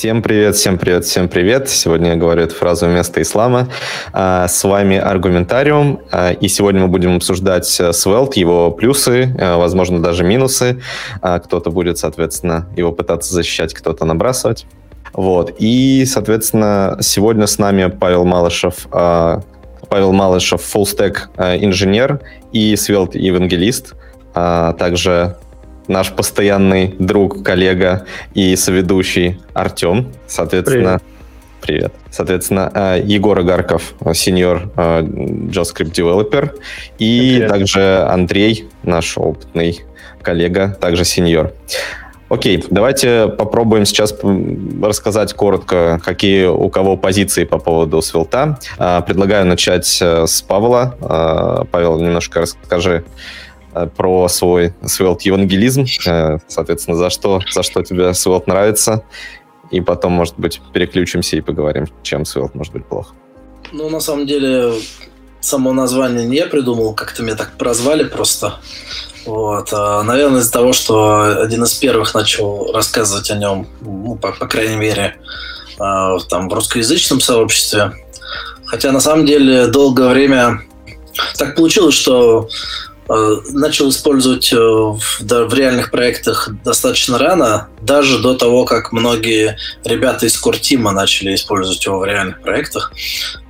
Всем привет, всем привет, всем привет. Сегодня я говорю эту фразу вместо ислама. А, с вами Аргументариум, а, и сегодня мы будем обсуждать Svelte, его плюсы, а, возможно, даже минусы. Кто-то будет, соответственно, его пытаться защищать, кто-то набрасывать. Вот. И, соответственно, сегодня с нами Павел Малышев, Павел Малышев, фуллстек инженер и Svelte евангелист, также наш постоянный друг, коллега и соведущий Артем. Соответственно, привет. привет. Соответственно, э, Егор Агарков, сеньор э, JavaScript девелопер, и привет. также Андрей, наш опытный коллега, также сеньор. Окей, давайте попробуем сейчас рассказать коротко, какие у кого позиции по поводу свилта. Э, предлагаю начать с Павла. Павел, немножко расскажи, Э, про свой Svelte евангелизм, э, соответственно, за что, за что тебе Svelte нравится, и потом, может быть, переключимся и поговорим, чем Svelte может быть плохо. Ну, на самом деле, само название не я придумал, как-то меня так прозвали просто. Вот. А, наверное, из-за того, что один из первых начал рассказывать о нем, ну, по, по крайней мере, а, там, в русскоязычном сообществе. Хотя, на самом деле, долгое время так получилось, что Э, начал использовать э, в, реальных проектах достаточно рано, даже до того, как многие ребята из Кортима начали использовать его в реальных проектах.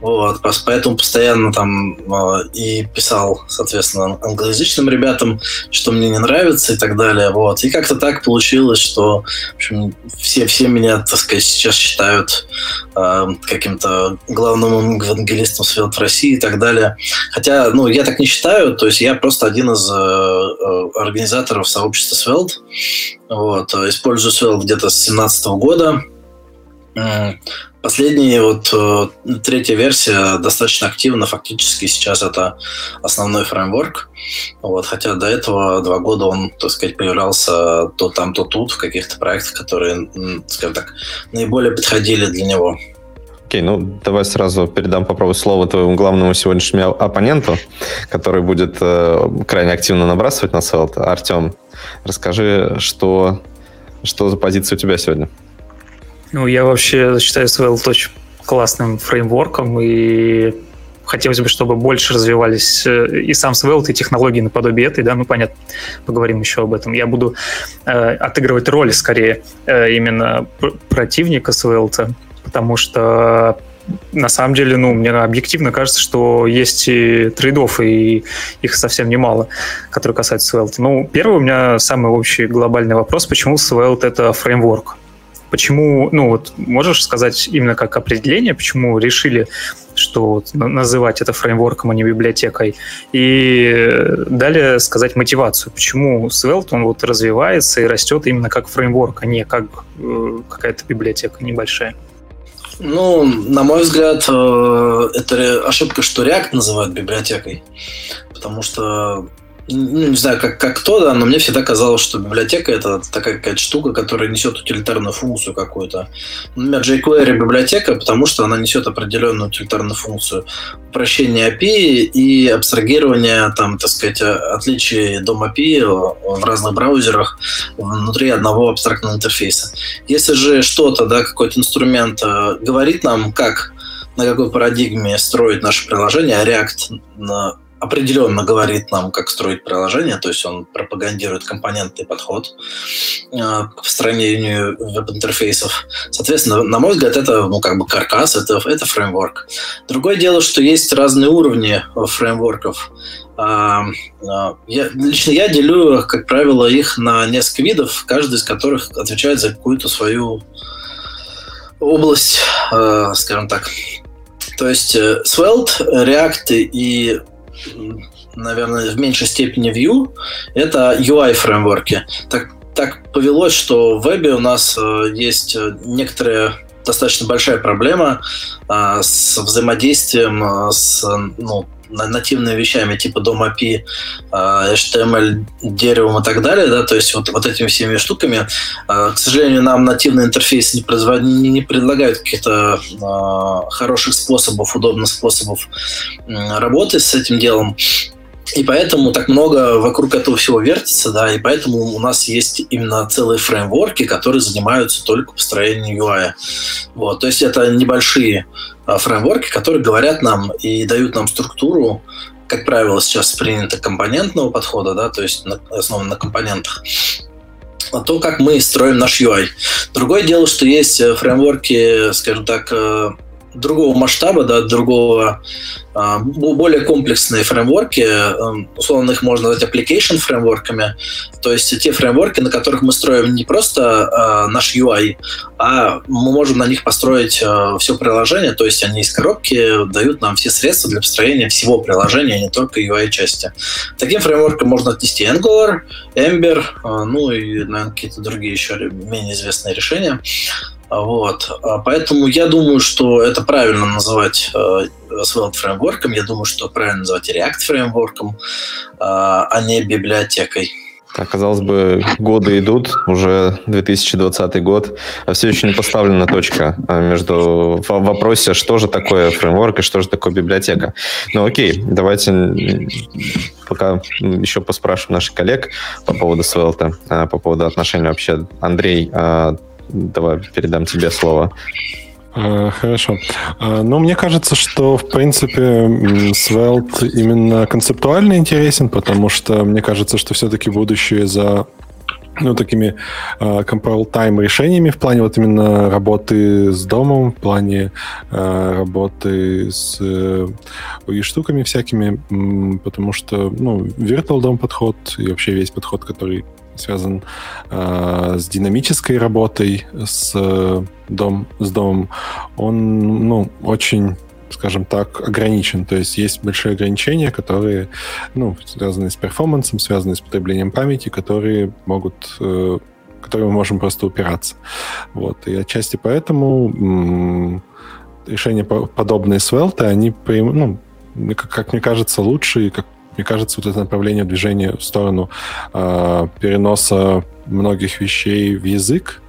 Вот, поэтому постоянно там э, и писал, соответственно, англоязычным ребятам, что мне не нравится и так далее. Вот. И как-то так получилось, что в общем, все, все меня, так сказать, сейчас считают э, каким-то главным евангелистом Свет в России и так далее. Хотя, ну, я так не считаю, то есть я просто один из э, э организаторов сообщества Svelte. Вот, использую Svelte где-то с 2017 года. Последняя, вот э, третья версия достаточно активна, фактически сейчас это основной фреймворк. Вот, хотя до этого два года он, так сказать, появлялся то там, то тут в каких-то проектах, которые, скажем так, наиболее подходили для него. Окей, ну давай сразу передам, попробую слово твоему главному сегодняшнему оппоненту, который будет э, крайне активно набрасывать на селт. Артем, расскажи, что, что за позиция у тебя сегодня? Ну, я вообще считаю Svelte очень классным фреймворком, и хотелось бы, чтобы больше развивались э, и сам Svelte, и технологии наподобие этой, да, ну, понятно, поговорим еще об этом. Я буду э, отыгрывать роль, скорее, э, именно противника Svelte, потому что на самом деле, ну, мне объективно кажется, что есть и трейдов, и их совсем немало, которые касаются Svelte. Ну, первый у меня самый общий глобальный вопрос, почему Svelte — это фреймворк? Почему, ну вот, можешь сказать именно как определение, почему решили, что называть это фреймворком, а не библиотекой? И далее сказать мотивацию, почему Svelte, он вот развивается и растет именно как фреймворк, а не как э, какая-то библиотека небольшая. Ну, на мой взгляд, э, это ошибка, что React называют библиотекой. Потому что ну, не знаю, как, как кто, да, но мне всегда казалось, что библиотека это такая какая-то штука, которая несет утилитарную функцию какую-то. Например, jQuery библиотека, потому что она несет определенную утилитарную функцию. Упрощение API и абстрагирование, там, так сказать, отличий дом API в разных браузерах внутри одного абстрактного интерфейса. Если же что-то, да, какой-то инструмент э, говорит нам, как на какой парадигме строить наше приложение, а React на определенно говорит нам, как строить приложение, то есть он пропагандирует компонентный подход э, к построению веб-интерфейсов. Соответственно, на мой взгляд, это ну, как бы каркас, это, это фреймворк. Другое дело, что есть разные уровни фреймворков. А, а, я, лично я делю, как правило, их на несколько видов, каждый из которых отвечает за какую-то свою область, э, скажем так. То есть э, Svelte, React и наверное, в меньшей степени Vue, это UI-фреймворки. Так, так повелось, что в вебе у нас э, есть э, некоторые достаточно большая проблема а, с взаимодействием а, с ну, нативными вещами типа дом API, HTML, деревом и так далее, да, то есть вот, вот этими всеми штуками, к сожалению, нам нативный интерфейс не, производ... не предлагают каких-то хороших способов, удобных способов работы с этим делом. И поэтому так много вокруг этого всего вертится, да, и поэтому у нас есть именно целые фреймворки, которые занимаются только построением UI. Вот, то есть это небольшие а, фреймворки, которые говорят нам и дают нам структуру, как правило, сейчас принято компонентного подхода, да, то есть на, основан на компонентах, а то, как мы строим наш UI. Другое дело, что есть э, фреймворки, скажем так, э, другого масштаба, да, другого, а, более комплексные фреймворки, эм, условно их можно назвать application фреймворками, то есть те фреймворки, на которых мы строим не просто а, наш UI, а мы можем на них построить а, все приложение, то есть они из коробки дают нам все средства для построения всего приложения, а не только UI-части. Таким фреймворкам можно отнести Angular, Ember, ну и, наверное, какие-то другие еще менее известные решения. Вот. А поэтому я думаю, что это правильно называть э, Svelte фреймворком. Я думаю, что правильно называть React фреймворком, э, а не библиотекой. Так, казалось бы, годы идут, уже 2020 год, а все еще не поставлена точка а, между в вопросе, что же такое фреймворк и что же такое библиотека. Ну окей, давайте пока еще поспрашиваем наших коллег по поводу Svelte, а, по поводу отношений вообще. Андрей, Давай передам тебе слово. А, хорошо. Ну, мне кажется, что, в принципе, Svelte именно концептуально интересен, потому что мне кажется, что все-таки будущее за ну, такими uh, compile time решениями в плане вот именно работы с домом, в плане uh, работы с uh, штуками всякими, потому что, ну, virtual дом подход и вообще весь подход, который связан э, с динамической работой с, дом, с домом, он ну, очень скажем так, ограничен. То есть есть большие ограничения, которые ну, связаны с перформансом, связаны с потреблением памяти, которые могут э, которые мы можем просто упираться. Вот. И отчасти поэтому м- решения подобные Svelte, они, ну, как, как мне кажется, лучше и как мне кажется, вот это направление движения в сторону э, переноса многих вещей в язык,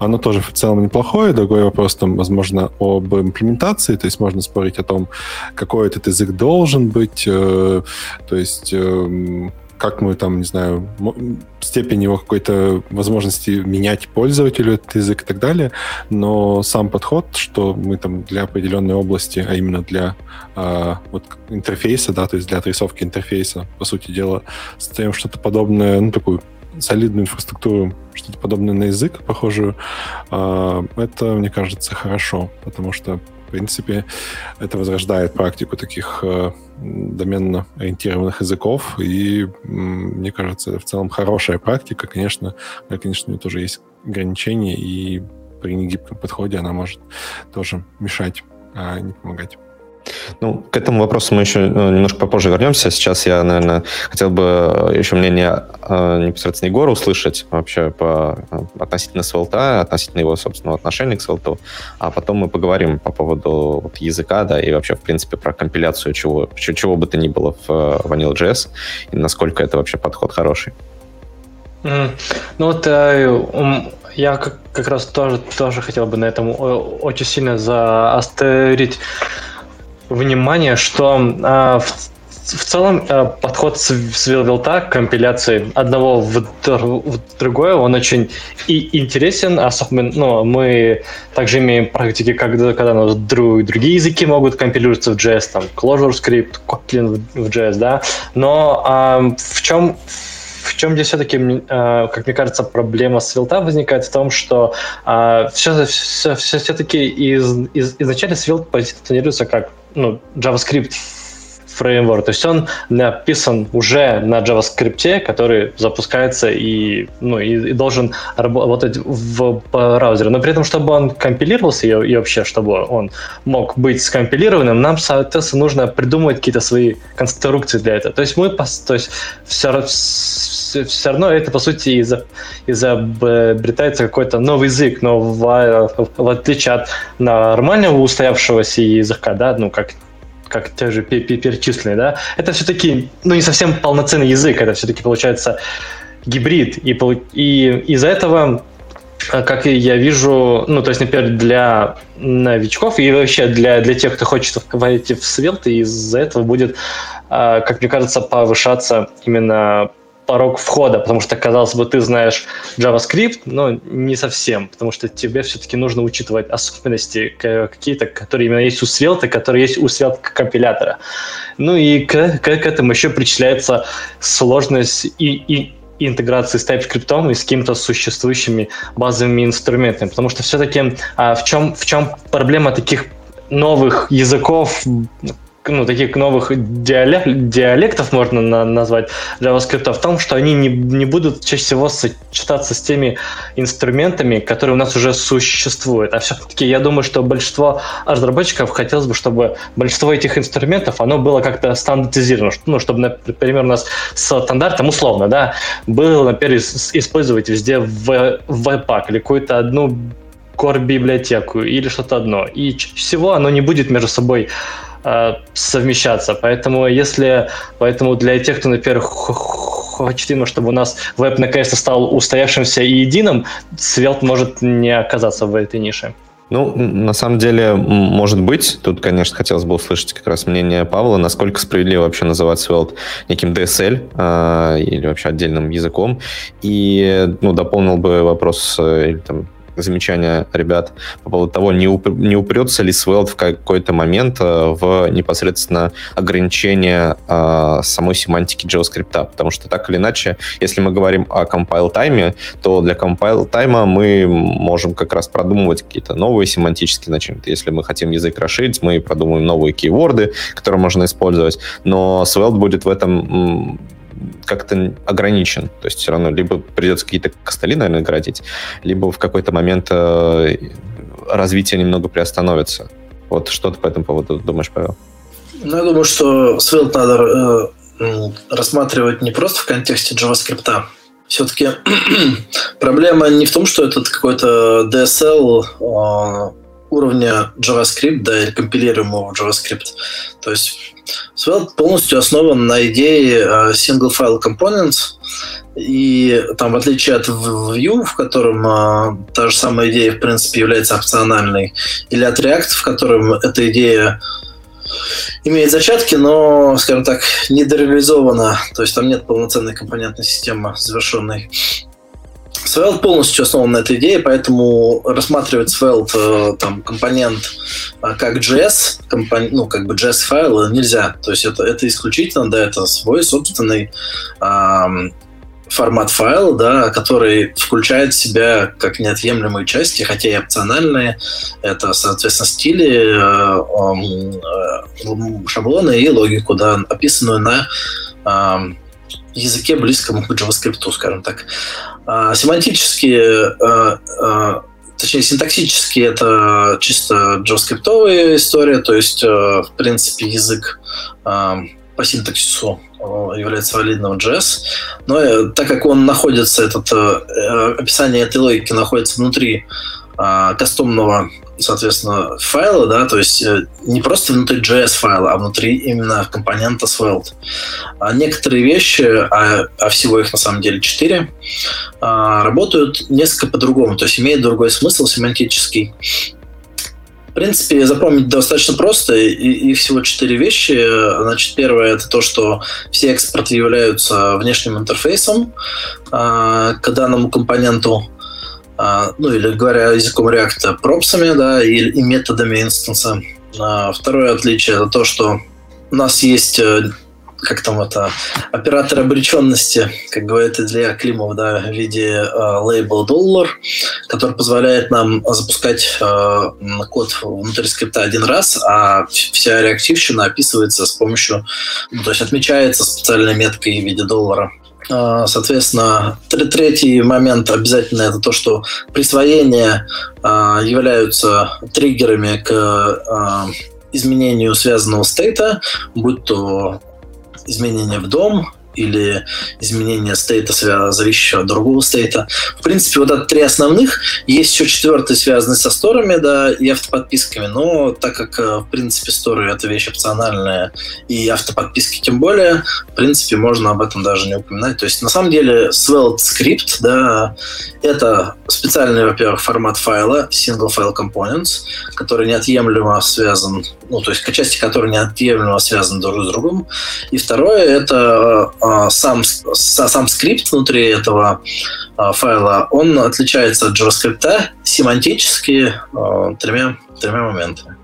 оно тоже в целом неплохое. Другой вопрос, там, возможно, об имплементации. То есть можно спорить о том, какой этот язык должен быть. Э, то есть э, как мы там, не знаю, степень его какой-то возможности менять пользователю этот язык и так далее, но сам подход, что мы там для определенной области, а именно для э, вот интерфейса, да, то есть для отрисовки интерфейса, по сути дела, ставим что-то подобное, ну, такую солидную инфраструктуру, что-то подобное на язык, похожую, э, это, мне кажется, хорошо, потому что принципе, это возрождает практику таких э, доменно ориентированных языков, и мне кажется, это в целом хорошая практика. Конечно, конечно, у нее тоже есть ограничения, и при негибком подходе она может тоже мешать, а не помогать. Ну, к этому вопросу мы еще э, немножко попозже вернемся. Сейчас я, наверное, хотел бы э, еще мнение э, непосредственно Егора услышать вообще по, относительно SVLT, относительно его собственного отношения к SVLT, а потом мы поговорим по поводу вот, языка, да, и вообще, в принципе, про компиляцию чего, чего бы то ни было в Vanilla.js, и насколько это вообще подход хороший. Mm. Ну вот я как, как раз тоже, тоже хотел бы на этом очень сильно заострить внимание, что э, в, в целом э, подход с, с вилвилта к компиляции одного в, в другое, он очень и интересен, особенно ну, мы также имеем практики, когда, когда ну, друг, другие языки могут компилироваться в JS, там Clojure Script, Kotlin в, в JS, да, но э, в чем в чем здесь все-таки, как мне кажется, проблема с вилта возникает в том, что все, все, все, все-таки из, из, изначально свилт позиционируется как ну, JavaScript фреймворк. То есть он написан уже на JavaScript, который запускается и, ну, и, и должен работать в браузере. Но при этом, чтобы он компилировался и, и вообще, чтобы он мог быть скомпилированным, нам, соответственно, нужно придумывать какие-то свои конструкции для этого. То есть мы, то есть все, все равно это, по сути, изобретается какой-то новый язык, но в, в отличие от нормального устоявшегося языка, да, ну, как как те же перечисленные, да, это все-таки, ну, не совсем полноценный язык, это все-таки получается гибрид, и, и из-за этого э, как я вижу, ну, то есть, например, для новичков и вообще для, для тех, кто хочет войти в Svelte, из-за этого будет как мне кажется, повышаться именно порог входа, потому что, казалось бы, ты знаешь JavaScript, но не совсем, потому что тебе все-таки нужно учитывать особенности какие-то, которые именно есть у Svelte, которые есть у Svelte компилятора. Ну и к, к, к этому еще причисляется сложность и, и интеграции с TypeScript и с какими-то существующими базовыми инструментами, потому что все-таки а, в чем в чем проблема таких новых языков, ну, таких новых диалект, диалектов можно на, назвать JavaScript в том, что они не, не будут чаще всего сочетаться с теми инструментами, которые у нас уже существуют. А все-таки я думаю, что большинство разработчиков хотелось бы, чтобы большинство этих инструментов, оно было как-то стандартизировано. Ну, чтобы, например, у нас с стандартом условно, да, было, например, использовать везде в Webpack или какую-то одну core библиотеку или что-то одно. И всего оно не будет между собой совмещаться. Поэтому если, поэтому для тех, кто, например, хочет чтобы у нас веб наконец-то стал устоявшимся и единым, Svelte может не оказаться в этой нише. Ну, на самом деле, может быть. Тут, конечно, хотелось бы услышать как раз мнение Павла, насколько справедливо вообще называть Svelte неким DSL э, или вообще отдельным языком. И, ну, дополнил бы вопрос э, или там замечания ребят по поводу того, не, уп не упрется ли Svelte в какой-то момент э, в непосредственно ограничение э, самой семантики JavaScript, потому что так или иначе, если мы говорим о compile тайме, то для compile тайма мы можем как раз продумывать какие-то новые семантические значения. Если мы хотим язык расширить, мы продумываем новые кейворды, которые можно использовать, но Svelte будет в этом как-то ограничен. То есть все равно либо придется какие-то костыли, наверное, градить, либо в какой-то момент э, развитие немного приостановится. Вот что ты по этому поводу думаешь, Павел? Ну, я думаю, что Svelte надо э, рассматривать не просто в контексте JavaScript. Все-таки проблема не в том, что это какой-то DSL э, уровня JavaScript, да, или компилируемого JavaScript. То есть Svelte полностью основан на идее э, single file components, и там, в отличие от Vue, в котором а, та же самая идея, в принципе, является опциональной, или от React, в котором эта идея имеет зачатки, но, скажем так, недореализована. То есть там нет полноценной компонентной системы завершенной. Svelte полностью основан на этой идее, поэтому рассматривать Svelte э, там, компонент э, как JS, компон... ну, как бы JS файл нельзя. То есть это, это исключительно, да, это свой собственный эм, формат файла, да, который включает в себя как неотъемлемые части, хотя и опциональные. Это, соответственно, стили, э, э, шаблоны и логику, да, описанную на э, языке близком к JavaScript, скажем так. А, семантически, а, а, точнее, синтаксически это чисто JavaScript история, то есть, в принципе, язык по синтаксису является валидным JS, но э, так как он находится, этот, э, описание этой логики находится внутри кастомного соответственно, файла, да, то есть э, не просто внутри JS файла, а внутри именно компонента Svelte. А некоторые вещи, а, а всего их на самом деле четыре, а, работают несколько по-другому, то есть имеют другой смысл семантический. В принципе, запомнить достаточно просто, и, и всего четыре вещи. Значит, первое это то, что все экспорты являются внешним интерфейсом а, к данному компоненту. А, ну или говоря языком React, пропсами, да, и, и методами инстанса. А, второе отличие это то, что у нас есть э, как там это, оператор обреченности, как говорит Илья Климов, да, в виде э, label dollar, который позволяет нам запускать э, код внутри скрипта один раз, а вся реактивщина описывается с помощью, ну, то есть отмечается специальной меткой в виде доллара. А, соответственно, третий момент обязательно это то, что присвоения а, являются триггерами к а, изменению связанного стейта, будь то изменение в дом, или изменение стейта, зависящего от другого стейта. В принципе, вот это три основных. Есть еще четвертый, связанный со сторами, да, и автоподписками. Но так как, э, в принципе, сторы — это вещь опциональная, и автоподписки тем более, в принципе, можно об этом даже не упоминать. То есть, на самом деле, Svelte Script, да, это специальный, во-первых, формат файла, single file components, который неотъемлемо связан, ну, то есть части которые неотъемлемо связаны друг с другом. И второе, это э, сам, сам скрипт внутри этого э, файла, он отличается от JavaScript семантически э, тремя, тремя моментами.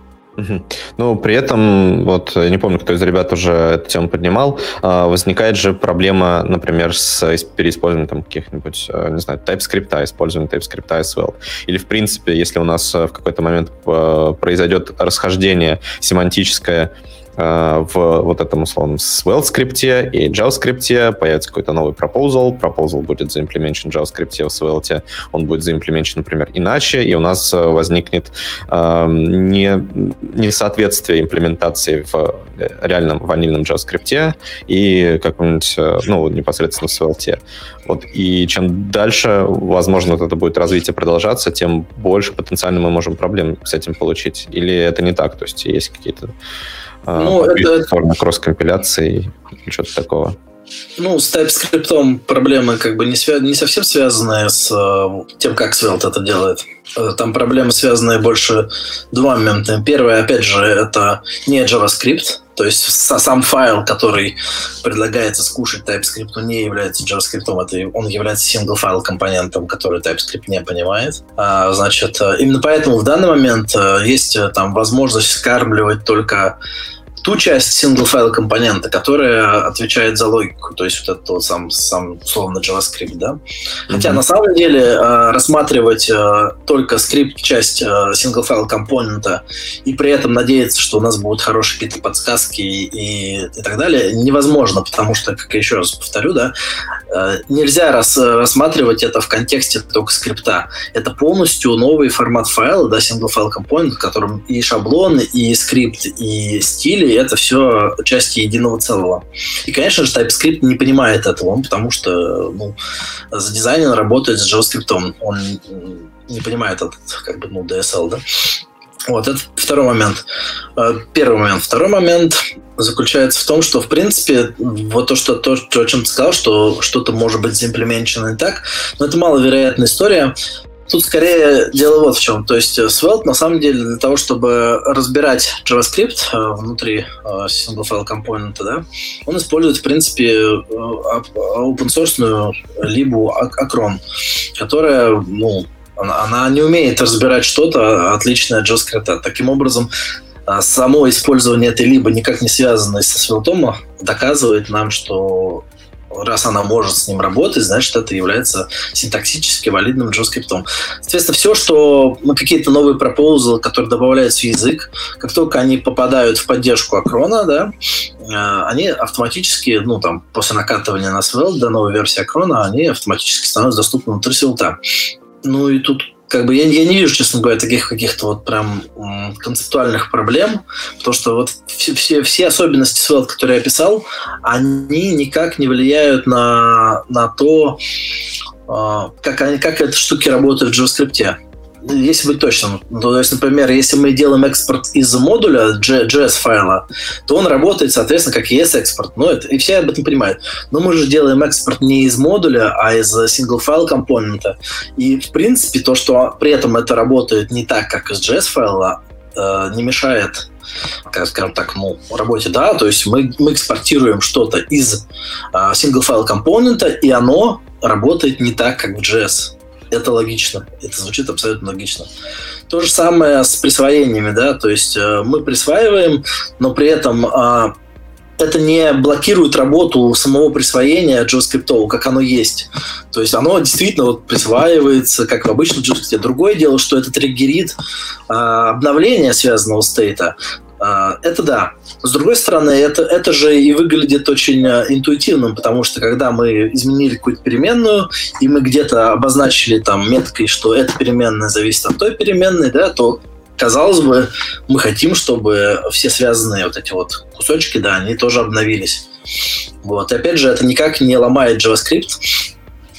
Ну, при этом, вот, не помню, кто из ребят уже эту тему поднимал, а, возникает же проблема, например, с переиспользованием там каких-нибудь, а, не знаю, TypeScript, использованием TypeScript as well. Или, в принципе, если у нас в какой-то момент а, произойдет расхождение семантическое в вот этом условном Svelte скрипте и JavaScript появится какой-то новый proposal, proposal будет заимплеменчен в JavaScript, в Svelte он будет заимплеменчен, например, иначе, и у нас э, возникнет э, не, несоответствие имплементации в э, реальном ванильном JavaScript и каком-нибудь, ну, непосредственно в Svelte. Вот, и чем дальше, возможно, это будет развитие продолжаться, тем больше потенциально мы можем проблем с этим получить. Или это не так? То есть есть какие-то ну, это... формы кросс-компиляции и что-то такого. Ну, с TypeScript проблемы как бы не, свя... не совсем связанные с э, тем, как Svelte это делает. Э, там проблемы связанные больше двумя моментами. Первое, опять же, это не JavaScript, то есть сам файл, который предлагается скушать TypeScript, не является JavaScript, это он является single файл компонентом, который TypeScript не понимает. А, значит, э, именно поэтому в данный момент есть там возможность скармливать только ту часть single файл компонента, которая отвечает за логику, то есть вот это вот сам, сам условно JavaScript, да. Хотя mm-hmm. на самом деле э, рассматривать э, только скрипт часть э, single файл компонента и при этом надеяться, что у нас будут хорошие какие-то подсказки и, и так далее, невозможно, потому что, как я еще раз повторю, да, нельзя рас, рассматривать это в контексте только скрипта. Это полностью новый формат файла, да, single файл компонент, в котором и шаблон, и скрипт, и стили, это все части единого целого. И, конечно же, TypeScript не понимает этого, потому что ну, за дизайнер работает с JavaScript, он не понимает этот, как бы, ну, DSL, да. Вот, это второй момент. Э, первый момент. Второй момент заключается в том, что, в принципе, вот то, что, то, о чем ты сказал, что что-то может быть заимплементировано не так, но это маловероятная история. Тут скорее дело вот в чем. То есть Svelte на самом деле для того, чтобы разбирать JavaScript э, внутри э, single file компонента, да, он использует, в принципе, э, open source либо Acron, которая, ну, она, не умеет разбирать что-то отличное от JavaScript. Таким образом, само использование этой либо никак не связанной со Svelte доказывает нам, что раз она может с ним работать, значит, это является синтаксически валидным JavaScript. Соответственно, все, что ну, какие-то новые пропозалы, которые добавляются в язык, как только они попадают в поддержку Акрона, да, э, они автоматически, ну, там, после накатывания на Svelte до новой версии Акрона, они автоматически становятся доступны внутри Svelte. Ну и тут как бы я, я не вижу, честно говоря, таких каких-то вот прям концептуальных проблем, потому что вот все, все, все особенности Svelte, которые я описал, они никак не влияют на, на то, а, как, они, как эти штуки работают в JavaScript если быть точным, то есть, например, если мы делаем экспорт из модуля JS файла, то он работает, соответственно, как ES-экспорт. Ну, это, и все об этом понимают. Но мы же делаем экспорт не из модуля, а из single файл компонента. И, в принципе, то, что при этом это работает не так, как из JS файла, э, не мешает как скажем так, ну, работе, да, то есть мы, мы экспортируем что-то из э, single файл компонента, и оно работает не так, как в JS это логично. Это звучит абсолютно логично. То же самое с присвоениями, да, то есть э, мы присваиваем, но при этом э, это не блокирует работу самого присвоения JavaScript, как оно есть. То есть оно действительно вот присваивается, как в обычном JavaScript. Другое дело, что это триггерит э, обновление связанного стейта. А, это да. С другой стороны, это, это же и выглядит очень а, интуитивным, потому что когда мы изменили какую-то переменную, и мы где-то обозначили там меткой, что эта переменная зависит от той переменной, да, то казалось бы, мы хотим, чтобы все связанные вот эти вот кусочки, да, они тоже обновились. Вот. И опять же, это никак не ломает JavaScript,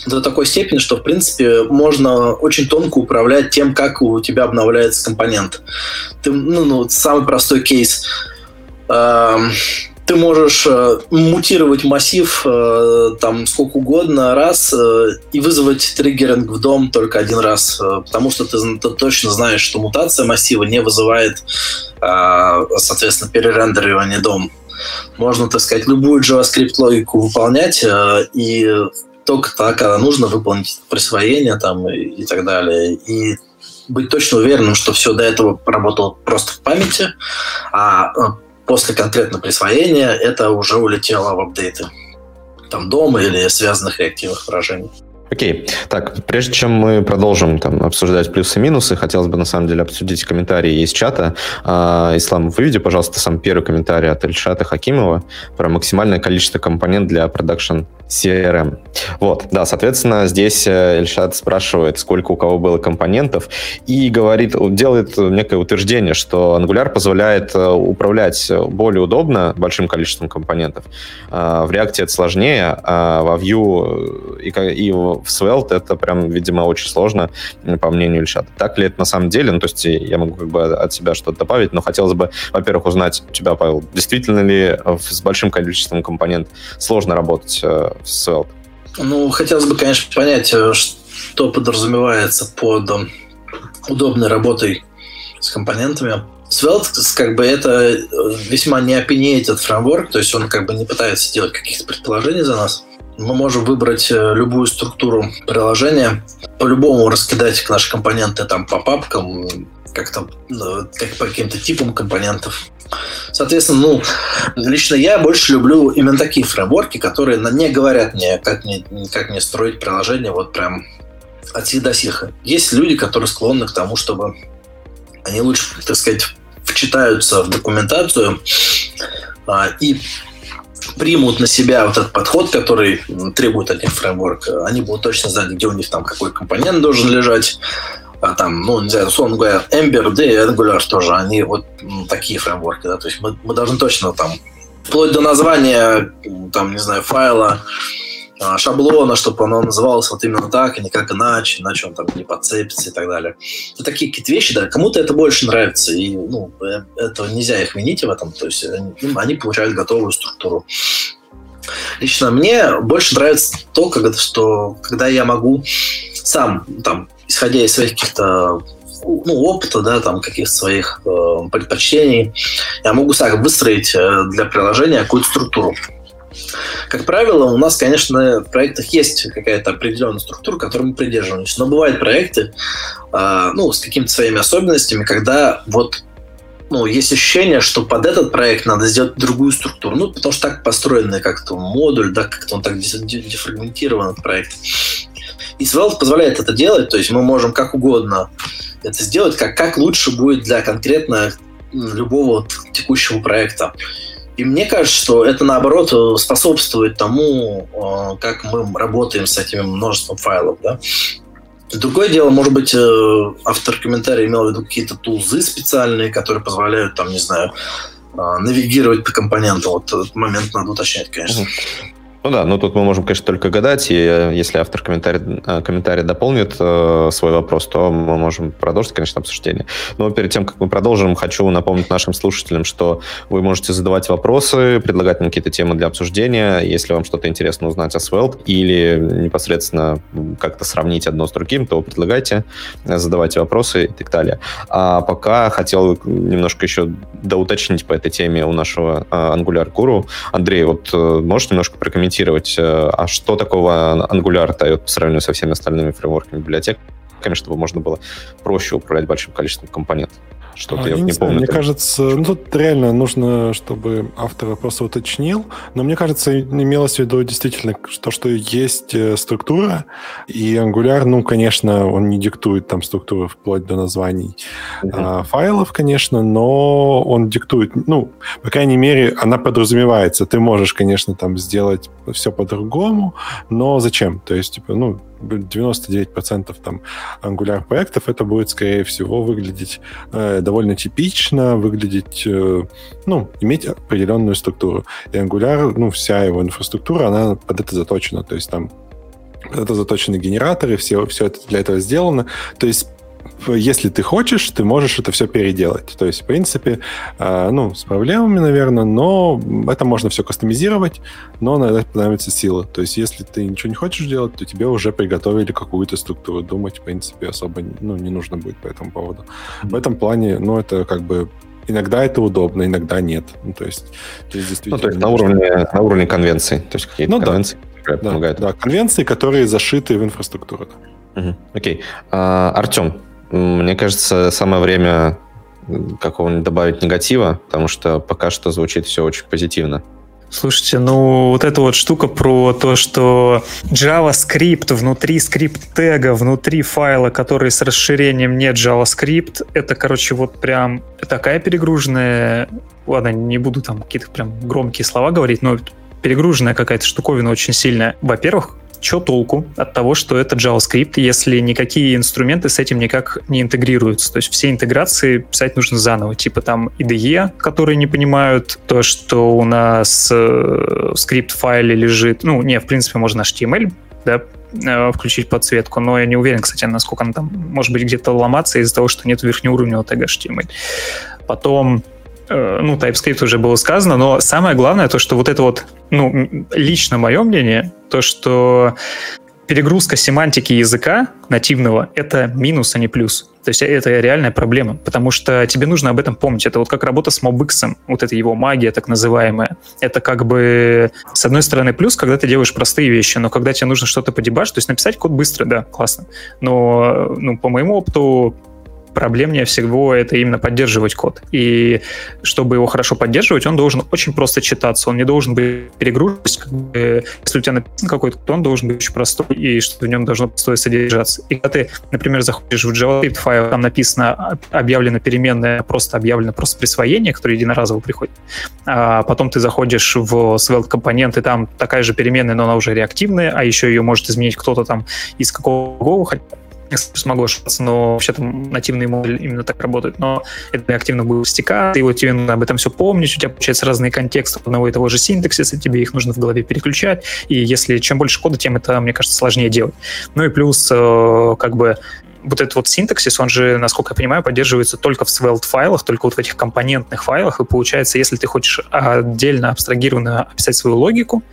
до такой степени, что, в принципе, можно очень тонко управлять тем, как у тебя обновляется компонент. Ты, ну, ну, самый простой кейс. Эм, ты можешь э, мутировать массив э, там сколько угодно раз э, и вызвать триггеринг в дом только один раз, потому что ты, точно знаешь, что мутация массива не вызывает, соответственно, перерендеривание дом. Можно, так сказать, любую JavaScript логику выполнять и только так, когда нужно выполнить присвоение там и, и так далее. И быть точно уверенным, что все до этого работало просто в памяти, а э, после конкретно присвоения это уже улетело в апдейты там дома или связанных реактивных выражений. Окей. Так, прежде чем мы продолжим там, обсуждать плюсы и минусы, хотелось бы на самом деле обсудить комментарии из чата. А, Ислам, выведи, пожалуйста, сам первый комментарий от Ильшата Хакимова про максимальное количество компонент для продакшн CRM. Вот, да, соответственно, здесь э, Эльшат спрашивает, сколько у кого было компонентов, и говорит, делает некое утверждение, что Angular позволяет э, управлять более удобно большим количеством компонентов. А, в React это сложнее, а во Vue и, в Svelte это прям, видимо, очень сложно, по мнению Ильшата. Так ли это на самом деле? Ну, то есть я могу как бы от себя что-то добавить, но хотелось бы, во-первых, узнать у тебя, Павел, действительно ли с большим количеством компонентов сложно работать э, Svelte? Ну, хотелось бы, конечно, понять, э, что подразумевается под э, удобной работой с компонентами. Svelte, как бы, это э, весьма не opinionated фреймворк, то есть он как бы не пытается делать каких-то предположений за нас. Мы можем выбрать любую структуру приложения, по-любому раскидать наши компоненты там по папкам, как-то как по каким-то типам компонентов. Соответственно, ну, лично я больше люблю именно такие фреймворки, которые не говорят мне, как мне, как мне строить приложение вот прям от сих до сих. Есть люди, которые склонны к тому, чтобы они лучше, так сказать, вчитаются в документацию а, и примут на себя вот этот подход, который требует от них фреймворк. Они будут точно знать, где у них там какой компонент должен лежать, а там, ну, не знаю, условно говоря, Ember, да и Angular тоже, они вот такие фреймворки, да, то есть мы, мы должны точно там, вплоть до названия, там, не знаю, файла, шаблона, чтобы оно называлось вот именно так, и никак иначе, иначе он там не подцепится и так далее. Вот такие какие-то вещи, да, кому-то это больше нравится, и, ну, э, это нельзя их винить в этом, то есть они, они получают готовую структуру. Лично мне больше нравится то, когда, что когда я могу сам там исходя из своих каких-то ну, опыта, да, там, каких-то своих э, предпочтений, я могу сам выстроить э, для приложения какую-то структуру. Как правило, у нас, конечно, в проектах есть какая-то определенная структура, которой мы придерживаемся. Но бывают проекты, э, ну, с какими-то своими особенностями, когда вот ну, есть ощущение, что под этот проект надо сделать другую структуру. Ну, потому что так построенный как-то модуль, да, как-то он так дефрагментирован, этот проект. И Svelte позволяет это делать, то есть мы можем как угодно это сделать, как, как лучше будет для конкретно любого текущего проекта. И мне кажется, что это, наоборот, способствует тому, э, как мы работаем с этим множеством файлов. Да? Другое дело, может быть, э, автор комментария имел в виду какие-то тулзы специальные, которые позволяют, там, не знаю, э, навигировать по компонентам. Вот этот момент надо уточнять, конечно. Ну да, но тут мы можем, конечно, только гадать, и э, если автор комментарий, э, комментарий дополнит э, свой вопрос, то мы можем продолжить, конечно, обсуждение. Но перед тем, как мы продолжим, хочу напомнить нашим слушателям, что вы можете задавать вопросы, предлагать нам какие-то темы для обсуждения, если вам что-то интересно узнать о Svelte, или непосредственно как-то сравнить одно с другим, то предлагайте, задавайте вопросы и так далее. А пока хотел немножко еще доуточнить по этой теме у нашего Angular Guru. Андрей, вот можешь немножко прокомментировать комментировать, э, а что такого Angular дает по сравнению со всеми остальными фреймворками библиотеками, чтобы можно было проще управлять большим количеством компонентов. Что-то а, я, не, не помню. Мне там. кажется, ну тут реально нужно, чтобы автор вопроса уточнил, но мне кажется, имелось в виду действительно то, что есть э, структура, и Angular, ну, конечно, он не диктует там структуру вплоть до названий mm-hmm. а, файлов, конечно, но он диктует, ну, по крайней мере, она подразумевается. Ты можешь, конечно, там сделать все по-другому, но зачем? То есть, типа, ну, 99% там Angular проектов это будет, скорее всего, выглядеть э, довольно типично, выглядеть, э, ну, иметь определенную структуру. И Angular, ну, вся его инфраструктура, она под это заточена. То есть там это заточены генераторы, все, все это для этого сделано. То есть если ты хочешь, ты можешь это все переделать. То есть, в принципе, э, ну, с проблемами, наверное, но это можно все кастомизировать, но на это понадобится сила. То есть, если ты ничего не хочешь делать, то тебе уже приготовили какую-то структуру. Думать, в принципе, особо ну, не нужно будет по этому поводу. В этом плане, ну, это как бы иногда это удобно, иногда нет. Ну, то есть, то есть действительно... Ну, то есть на уровне, на уровне конвенций. То есть какие-то ну, конвенции, да. которые да, помогают. Да, конвенции, которые зашиты в инфраструктуру. Угу. Окей. А, Артем, мне кажется, самое время какого-нибудь добавить негатива, потому что пока что звучит все очень позитивно. Слушайте, ну вот эта вот штука про то, что JavaScript внутри скрипт-тега, внутри файла, который с расширением не JavaScript, это, короче, вот прям такая перегруженная... Ладно, не буду там какие-то прям громкие слова говорить, но перегруженная какая-то штуковина очень сильная. Во-первых, что толку от того, что это JavaScript, если никакие инструменты с этим никак не интегрируются? То есть все интеграции писать нужно заново, типа там IDE, которые не понимают то, что у нас э, в скрипт-файле лежит, ну, не, в принципе, можно HTML, да, э, включить подсветку, но я не уверен, кстати, насколько она там может быть где-то ломаться из-за того, что нет верхнеуровневого тега HTML. Потом ну, TypeScript уже было сказано, но самое главное то, что вот это вот, ну, лично мое мнение, то, что перегрузка семантики языка нативного — это минус, а не плюс. То есть это реальная проблема, потому что тебе нужно об этом помнить. Это вот как работа с MobX, вот это его магия так называемая. Это как бы, с одной стороны, плюс, когда ты делаешь простые вещи, но когда тебе нужно что-то подебашить, то есть написать код быстро, да, классно. Но, ну, по моему опыту, проблемнее всего это именно поддерживать код. И чтобы его хорошо поддерживать, он должен очень просто читаться, он не должен быть перегружен. Как бы, если у тебя написан какой-то код, он должен быть очень простой, и что в нем должно простое содержаться. И когда ты, например, заходишь в JavaScript файл, там написано, объявлено переменное, просто объявлено просто присвоение, которое единоразово приходит, а потом ты заходишь в Svelte компонент, и там такая же переменная, но она уже реактивная, а еще ее может изменить кто-то там из какого смогу ошибаться, но вообще там нативные модули именно так работают, но это активно будет стекать, и вот тебе нужно об этом все помнить, у тебя получается разные контексты одного и того же синтаксиса, тебе их нужно в голове переключать, и если чем больше кода, тем это, мне кажется, сложнее делать. Ну и плюс, э, как бы, вот этот вот синтаксис, он же, насколько я понимаю, поддерживается только в Svelte файлах, только вот в этих компонентных файлах, и получается, если ты хочешь отдельно абстрагированно описать свою логику,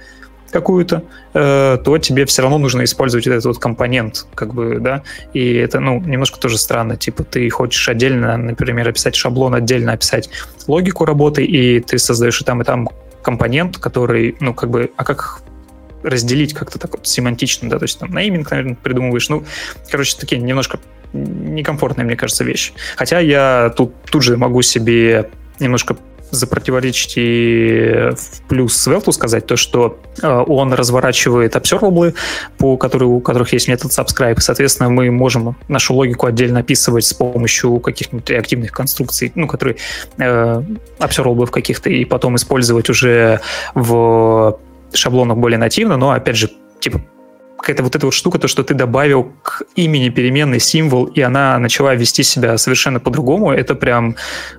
какую-то, э, то тебе все равно нужно использовать этот вот компонент, как бы, да, и это, ну, немножко тоже странно, типа, ты хочешь отдельно, например, описать шаблон, отдельно описать логику работы, и ты создаешь и там, и там компонент, который, ну, как бы, а как разделить как-то так вот семантично, да, то есть там нейминг, наверное, придумываешь, ну, короче, такие немножко некомфортные, мне кажется, вещи. Хотя я тут, тут же могу себе немножко запротиворечить и в плюс Svelte сказать, то, что э, он разворачивает observable, по которые, у которых есть метод subscribe, соответственно, мы можем нашу логику отдельно описывать с помощью каких-нибудь реактивных конструкций, ну, которые э, в каких-то, и потом использовать уже в шаблонах более нативно, но, опять же, типа какая-то вот эта вот штука, то, что ты добавил к имени переменный символ, и она начала вести себя совершенно по-другому, это прям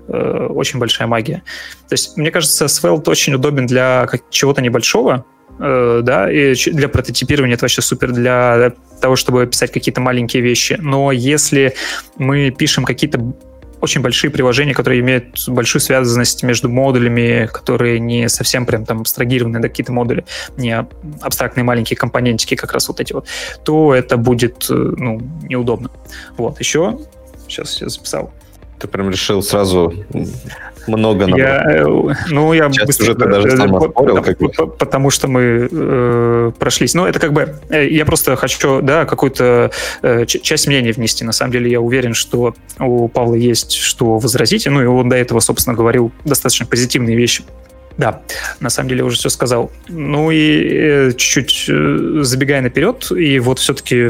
э, очень большая магия. То есть, мне кажется, Svelte очень удобен для чего-то небольшого, э, да, и для прототипирования это вообще супер для того, чтобы писать какие-то маленькие вещи. Но если мы пишем какие-то очень большие приложения, которые имеют большую связанность между модулями, которые не совсем прям там абстрагированы, да, какие-то модули, не абстрактные маленькие компонентики, как раз вот эти вот, то это будет, э, ну, неудобно. Вот, еще, сейчас я записал, ты прям решил сразу много набрать. Я, э, ну, я Сейчас быстро... Уже ты даже сам оспорил, потому, потому что мы э, прошлись. Ну, это как бы... Э, я просто хочу, да, какую-то э, часть мнения внести. На самом деле, я уверен, что у Павла есть что возразить. Ну, и он до этого, собственно, говорил достаточно позитивные вещи да, на самом деле уже все сказал. Ну и э, чуть-чуть э, забегая наперед, и вот все-таки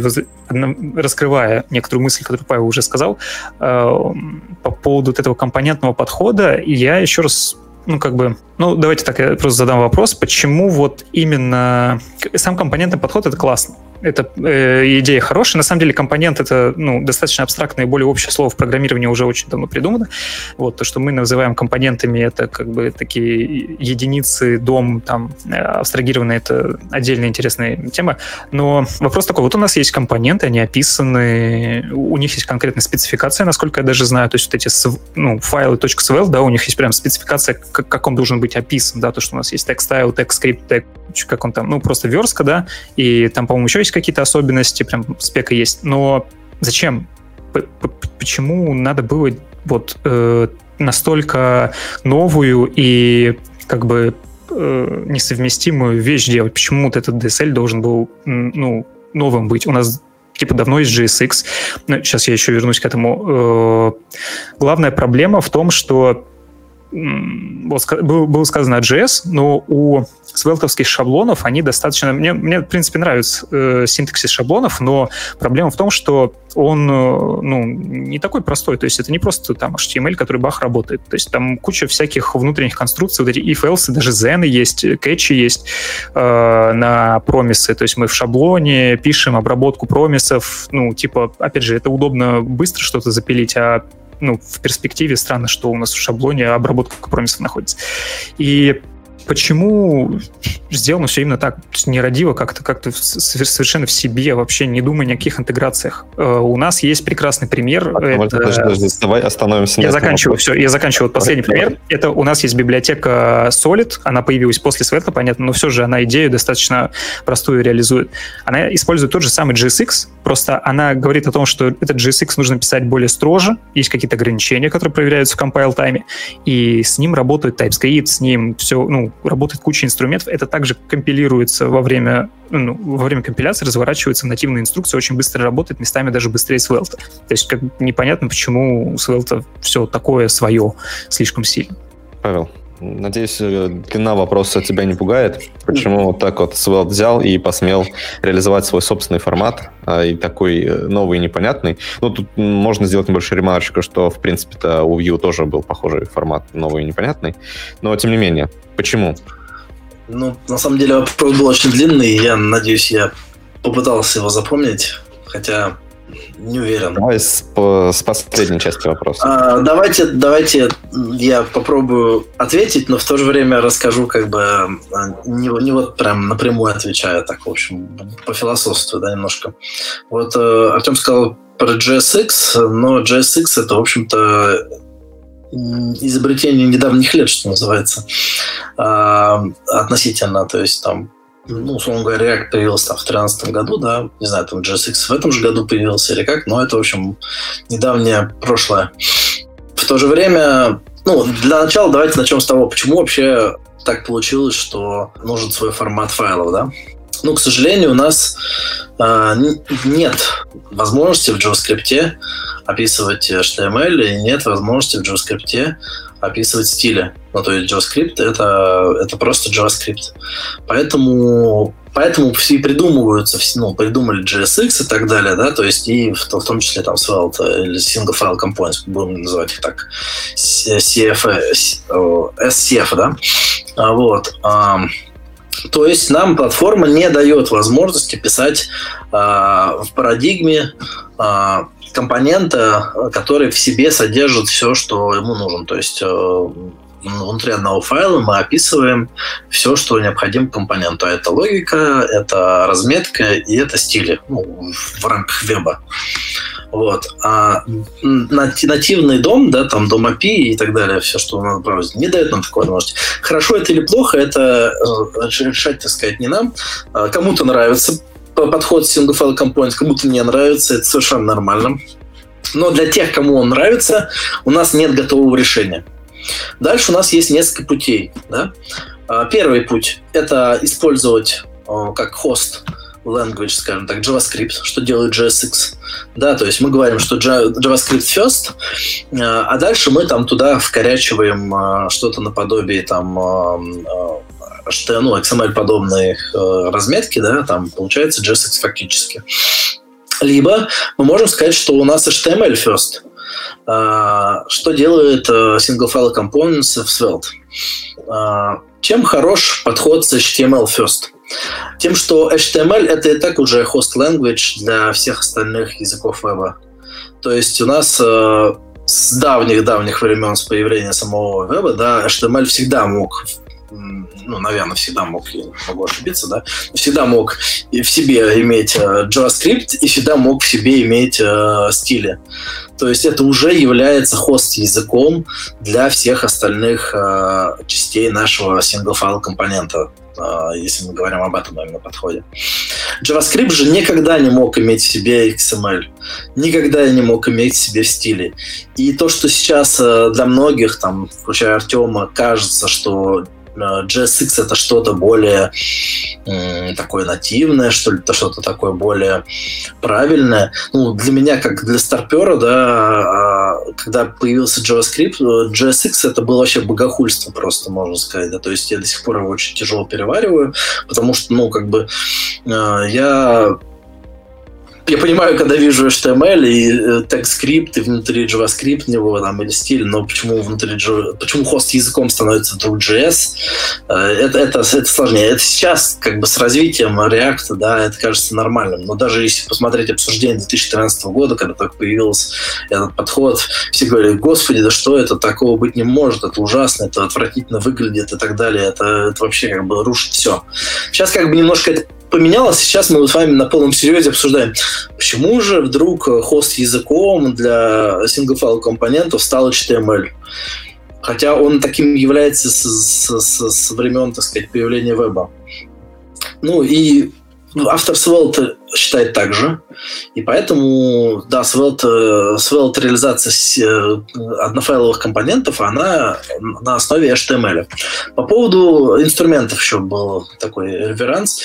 раскрывая некоторую мысль, которую Павел уже сказал, э, по поводу вот этого компонентного подхода, я еще раз ну, как бы, ну, давайте так, я просто задам вопрос, почему вот именно сам компонентный подход — это классно, это э, идея хорошая. На самом деле компонент это ну, достаточно абстрактное и более общее слово в программировании уже очень давно придумано. Вот то, что мы называем компонентами, это как бы такие единицы, дом, там э, абстрагированные, это отдельная интересная тема. Но вопрос такой, вот у нас есть компоненты, они описаны, у них есть конкретная спецификация, насколько я даже знаю, то есть вот эти ну, файлы .swl, да, у них есть прям спецификация, как, как он должен быть описан, да, то, что у нас есть text style, text script, text, как он там, ну, просто верстка, да, и там, по-моему, еще есть какие-то особенности, прям спека есть, но зачем? Почему надо было вот э, настолько новую и как бы э, несовместимую вещь делать? Почему вот этот DSL должен был, ну, новым быть? У нас типа давно есть JSX. Но сейчас я еще вернусь к этому. Э, главная проблема в том, что было сказано JS, но у свелтовских шаблонов они достаточно... Мне, мне в принципе, нравится э, синтаксис шаблонов, но проблема в том, что он э, ну, не такой простой. То есть это не просто там HTML, который бах работает. То есть там куча всяких внутренних конструкций, вот эти if-else, даже zen есть, кэчи есть э, на промисы. То есть мы в шаблоне пишем обработку промисов. Ну, типа, опять же, это удобно быстро что-то запилить, а ну, в перспективе странно, что у нас в шаблоне обработка компромиссов находится. И почему сделано все именно так, нерадиво, как-то как совершенно в себе, вообще не думая ни о каких интеграциях. Э, у нас есть прекрасный пример. Это... Подожди, подожди, давай остановимся. Я заканчиваю, все, я заканчиваю. Вот последний давай, пример. Это у нас есть библиотека Solid, она появилась после Светла, понятно, но все же она идею достаточно простую реализует. Она использует тот же самый GSX, просто она говорит о том, что этот GSX нужно писать более строже, есть какие-то ограничения, которые проверяются в compile тайме, и с ним работает TypeScript, с ним все, ну, работает куча инструментов, это также компилируется во время, ну, во время компиляции, разворачивается нативная инструкция, очень быстро работает, местами даже быстрее Svelte. То есть как непонятно, почему у Svelte все такое свое слишком сильно. Павел, Надеюсь, э, длина вопроса тебя не пугает. Почему вот так вот Svelte взял и посмел реализовать свой собственный формат, а, и такой э, новый и непонятный? Ну, тут можно сделать небольшую ремарочку, что, в принципе-то, у Vue тоже был похожий формат, новый и непонятный. Но, тем не менее, почему? Ну, на самом деле вопрос был очень длинный, и я надеюсь, я попытался его запомнить, хотя не уверен. Давай с, по, с последней части вопроса. А, давайте, давайте я попробую ответить, но в то же время расскажу, как бы а, не, не вот прям напрямую отвечая, так, в общем, по философству, да, немножко. Вот э, Артем сказал про JSX, но JSX это, в общем-то, изобретение недавних лет, что называется, а, относительно, то есть там ну, условно говоря, React появился там в 2013 году, да, не знаю, там JSX в этом же году появился или как, но это, в общем, недавнее прошлое. В то же время, ну, для начала давайте начнем с того, почему вообще так получилось, что нужен свой формат файлов, да. Ну, к сожалению, у нас э, нет возможности в JavaScript описывать HTML, и нет возможности в JavaScript описывать стили. Ну, то есть JavaScript это, это просто JavaScript. Поэтому, поэтому все придумываются, ну, придумали JSX и так далее, да, то есть и в, в том числе там Svelte или Single File Components, будем называть их так, CF, SCF, да, а вот. То есть нам платформа не дает возможности писать а, в парадигме а, компонента, который в себе содержит все, что ему нужно. То есть э, внутри одного файла мы описываем все, что необходимо компоненту. Это логика, это разметка и это стили ну, в рамках веба. Вот. А нативный дом, да, там дом API и так далее, все, что надо браузить, не дает нам такой возможности. Хорошо это или плохо, это э, решать, так сказать, не нам. А кому-то нравится подход single file component, кому-то не нравится, это совершенно нормально. Но для тех, кому он нравится, у нас нет готового решения. Дальше у нас есть несколько путей. Да? А, первый путь – это использовать как хост language, скажем так, JavaScript, что делает JSX. Да, то есть мы говорим, что JavaScript first, а, а дальше мы там туда вкорячиваем а, что-то наподобие там что, ну, XML-подобные разметки, да, там получается JSX фактически. Либо мы можем сказать, что у нас HTML first. А, что делает э, Single File Components в Svelte? А, чем хорош подход с HTML first? Тем, что HTML это и так уже host language для всех остальных языков веба. То есть у нас э, с давних-давних времен, с появления самого веба, да, HTML всегда мог ну, наверное, всегда мог, я могу ошибиться, да, всегда мог в себе иметь э, JavaScript и всегда мог в себе иметь э, стили. То есть это уже является хост-языком для всех остальных э, частей нашего single-file компонента э, если мы говорим об этом именно подходе. JavaScript же никогда не мог иметь в себе XML, никогда не мог иметь в себе стили. И то, что сейчас э, для многих, там, включая Артема, кажется, что JSX это что-то более такое нативное, что ли, что-то такое более правильное. Ну, для меня, как для старпера, да, а, когда появился JavaScript, JSX это было вообще богохульство просто, можно сказать. Да? То есть я до сих пор его очень тяжело перевариваю, потому что, ну, как бы а, я я понимаю, когда вижу HTML и э, TypeScript, и внутри JavaScript него там, или стиль, но почему внутри почему хост языком становится вдруг JS, э, это, это, это сложнее. Это сейчас как бы с развитием React, да, это кажется нормальным. Но даже если посмотреть обсуждение 2013 года, когда только появился этот подход, все говорили, господи, да что это, такого быть не может, это ужасно, это отвратительно выглядит и так далее, это, это вообще как бы рушит все. Сейчас как бы немножко это поменялось. Сейчас мы с вами на полном серьезе обсуждаем, почему же вдруг хост языком для single-file компонентов стал HTML. Хотя он таким является с, с, с, времен, так сказать, появления веба. Ну и автор Svelte считает так же. И поэтому, да, Svelte, Svelte реализация э, однофайловых компонентов, она на основе HTML. По поводу инструментов еще был такой реверанс.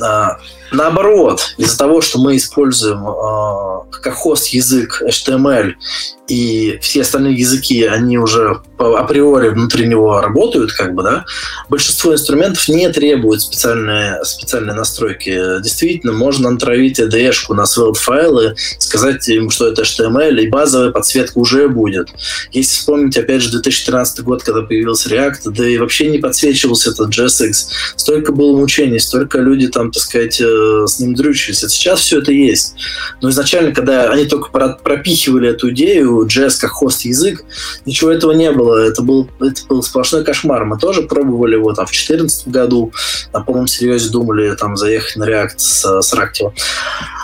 А, наоборот, из-за того, что мы используем э, как хост язык HTML и все остальные языки, они уже априори внутри него работают, как бы, да, большинство инструментов не требуют специальные, специальные настройки. Действительно, можно натравить IDE-шку на Svelte файлы, сказать им, что это HTML, и базовая подсветка уже будет. Если вспомнить, опять же, 2013 год, когда появился React, да и вообще не подсвечивался этот JSX. Столько было мучений, столько люди там, так сказать, э, с ним дрючились. А сейчас все это есть. Но изначально, когда они только пропихивали эту идею, JS как хост-язык, ничего этого не было. Это был, это был сплошной кошмар. Мы тоже пробовали его там в 2014 году, на полном серьезе думали там заехать на React с, с Ractive.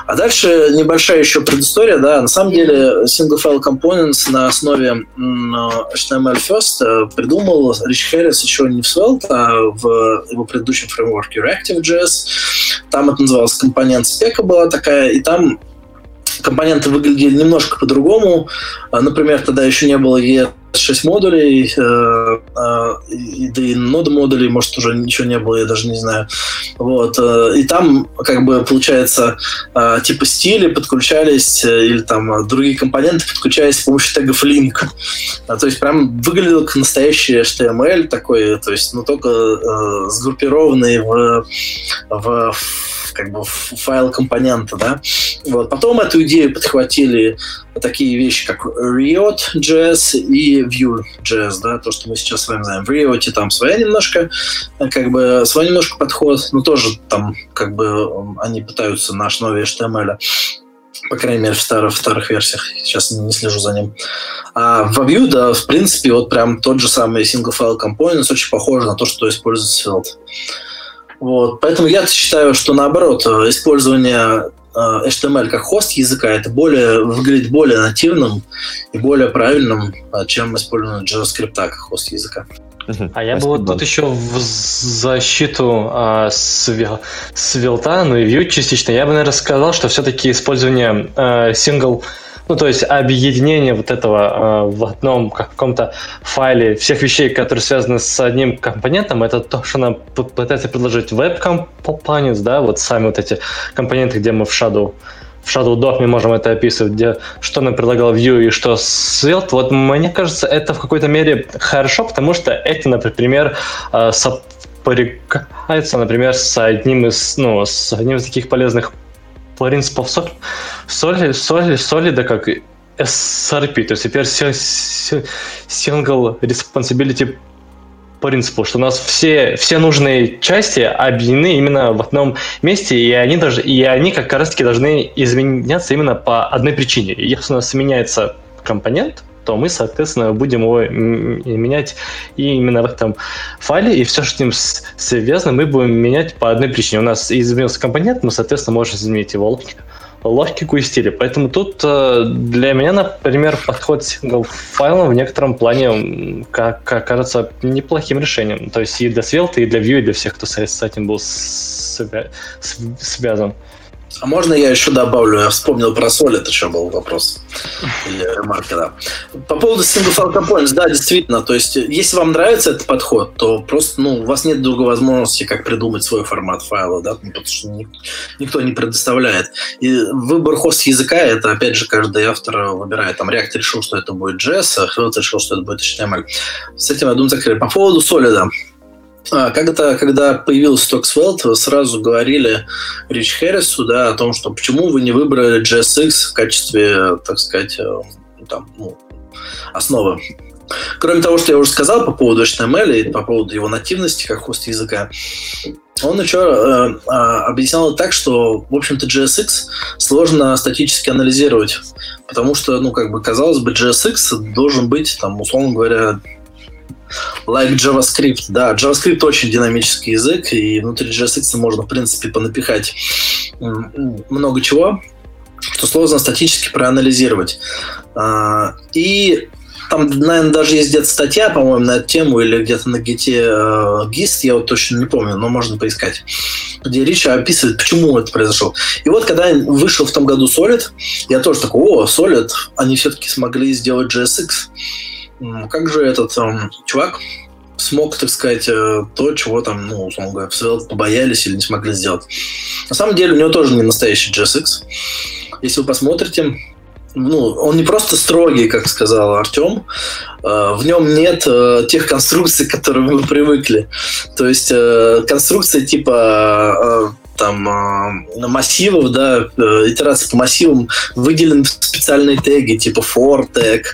А дальше небольшая еще предыстория, да, на самом деле Single File Components на основе HTML First э, придумал Рич Хэррис еще не в Svelte, а в его предыдущем фреймворке Reactive.js. Там это называлось компонент спека была такая, и там компоненты выглядели немножко по-другому. А, например, тогда еще не было ES6 модулей, э, э, да и нода модулей, может, уже ничего не было, я даже не знаю. Вот. Э, и там, как бы, получается, типа стили подключались, или там другие компоненты подключались с помощью тегов link. То есть прям выглядело как настоящий HTML такой, то есть, ну, только сгруппированный в, в как бы файл компонента, да. Вот. Потом эту идею подхватили такие вещи, как Riot.js и Vue.js, да, то, что мы сейчас с вами знаем. В Riot там своя немножко, как бы, свой немножко подход, но тоже там, как бы, они пытаются на основе HTML по крайней мере, в старых, в старых версиях. Сейчас не слежу за ним. А в Vue, да, в принципе, вот прям тот же самый single file components очень похож на то, что использует Svelte. Вот. Поэтому я считаю, что наоборот, э, использование э, HTML как хост языка это более выглядит более нативным и более правильным, э, чем использование JavaScript как хост языка. А я бы вот тут еще в защиту а, свел, свелта, ну и Vue частично, я бы, наверное, сказал, что все-таки использование а, single ну, то есть объединение вот этого э, в одном каком-то файле всех вещей, которые связаны с одним компонентом, это то, что нам пытается предложить Web Components, да, вот сами вот эти компоненты, где мы в Shadow в Shadow Doc мы можем это описывать, где что нам предлагал Vue и что Svelte. Вот мне кажется, это в какой-то мере хорошо, потому что это, например, э, сопрягается, например, с одним из, ну, с одним из таких полезных принципов соль, соли, соли, солида как SRP, то есть теперь single responsibility принципу, что у нас все, все нужные части объединены именно в одном месте, и они, даже, и они как раз таки должны изменяться именно по одной причине. Если у нас меняется компонент, то мы, соответственно, будем его менять и именно в этом файле, и все, что с ним связано, мы будем менять по одной причине. У нас изменился компонент, мы, соответственно, можем изменить его логику и стиль. Поэтому тут э, для меня, например, подход сингл файлом в некотором плане как, как кажется неплохим решением. То есть и для Svelte, и для Vue, и для всех, кто с этим был связан. А можно я еще добавлю? Я вспомнил про соль, это еще был вопрос. Или ремарка, да. По поводу single file components, да, действительно. То есть, если вам нравится этот подход, то просто, ну, у вас нет другой возможности, как придумать свой формат файла, да, потому что никто не предоставляет. И выбор хост языка, это, опять же, каждый автор выбирает. Там React решил, что это будет JS, а кто-то решил, что это будет HTML. С этим, я думаю, закрыли. По поводу солида. А, когда, когда появился Stockswell, сразу говорили Рич Хэррису да, о том, что почему вы не выбрали JSX в качестве, так сказать, э, там, ну, основы. Кроме того, что я уже сказал по поводу HTML и по поводу его нативности как хост языка, он еще э, э, объяснял так, что, в общем-то, JSX сложно статически анализировать, потому что, ну, как бы, казалось бы, JSX должен быть, там, условно говоря, Like JavaScript, да, JavaScript очень динамический язык, и внутри JSX можно, в принципе, понапихать много чего, что сложно статически проанализировать. А, и там, наверное, даже есть где-то статья, по-моему, на эту тему, или где-то на гите э, ГИС, я вот точно не помню, но можно поискать, где Рич описывает, почему это произошло. И вот, когда вышел в том году Solid, я тоже такой, о, Solid, они все-таки смогли сделать JSX. Как же этот эм, чувак смог, так сказать, э, то, чего там, ну, условно говоря, в побоялись или не смогли сделать. На самом деле у него тоже не настоящий JSX. Если вы посмотрите, ну, он не просто строгий, как сказал Артем, э, в нем нет э, тех конструкций, к которым мы привыкли. То есть конструкции типа там э, массивов, да, э, итерации по массивам выделены специальные теги, типа for tag,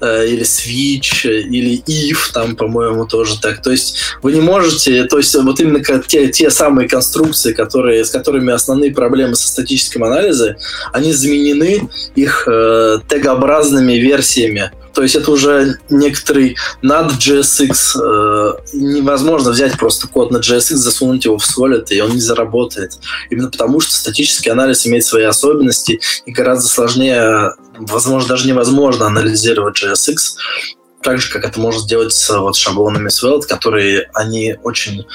э, или switch, или if, там, по-моему, тоже так. То есть вы не можете, то есть вот именно те, те самые конструкции, которые, с которыми основные проблемы со статическим анализом, они заменены их э, тегообразными версиями то есть это уже некоторый над JSX. Э, невозможно взять просто код на JSX, засунуть его в Solid, и он не заработает. Именно потому, что статический анализ имеет свои особенности, и гораздо сложнее, возможно, даже невозможно анализировать JSX так же, как это можно сделать с вот, шаблонами Svelte, которые они очень...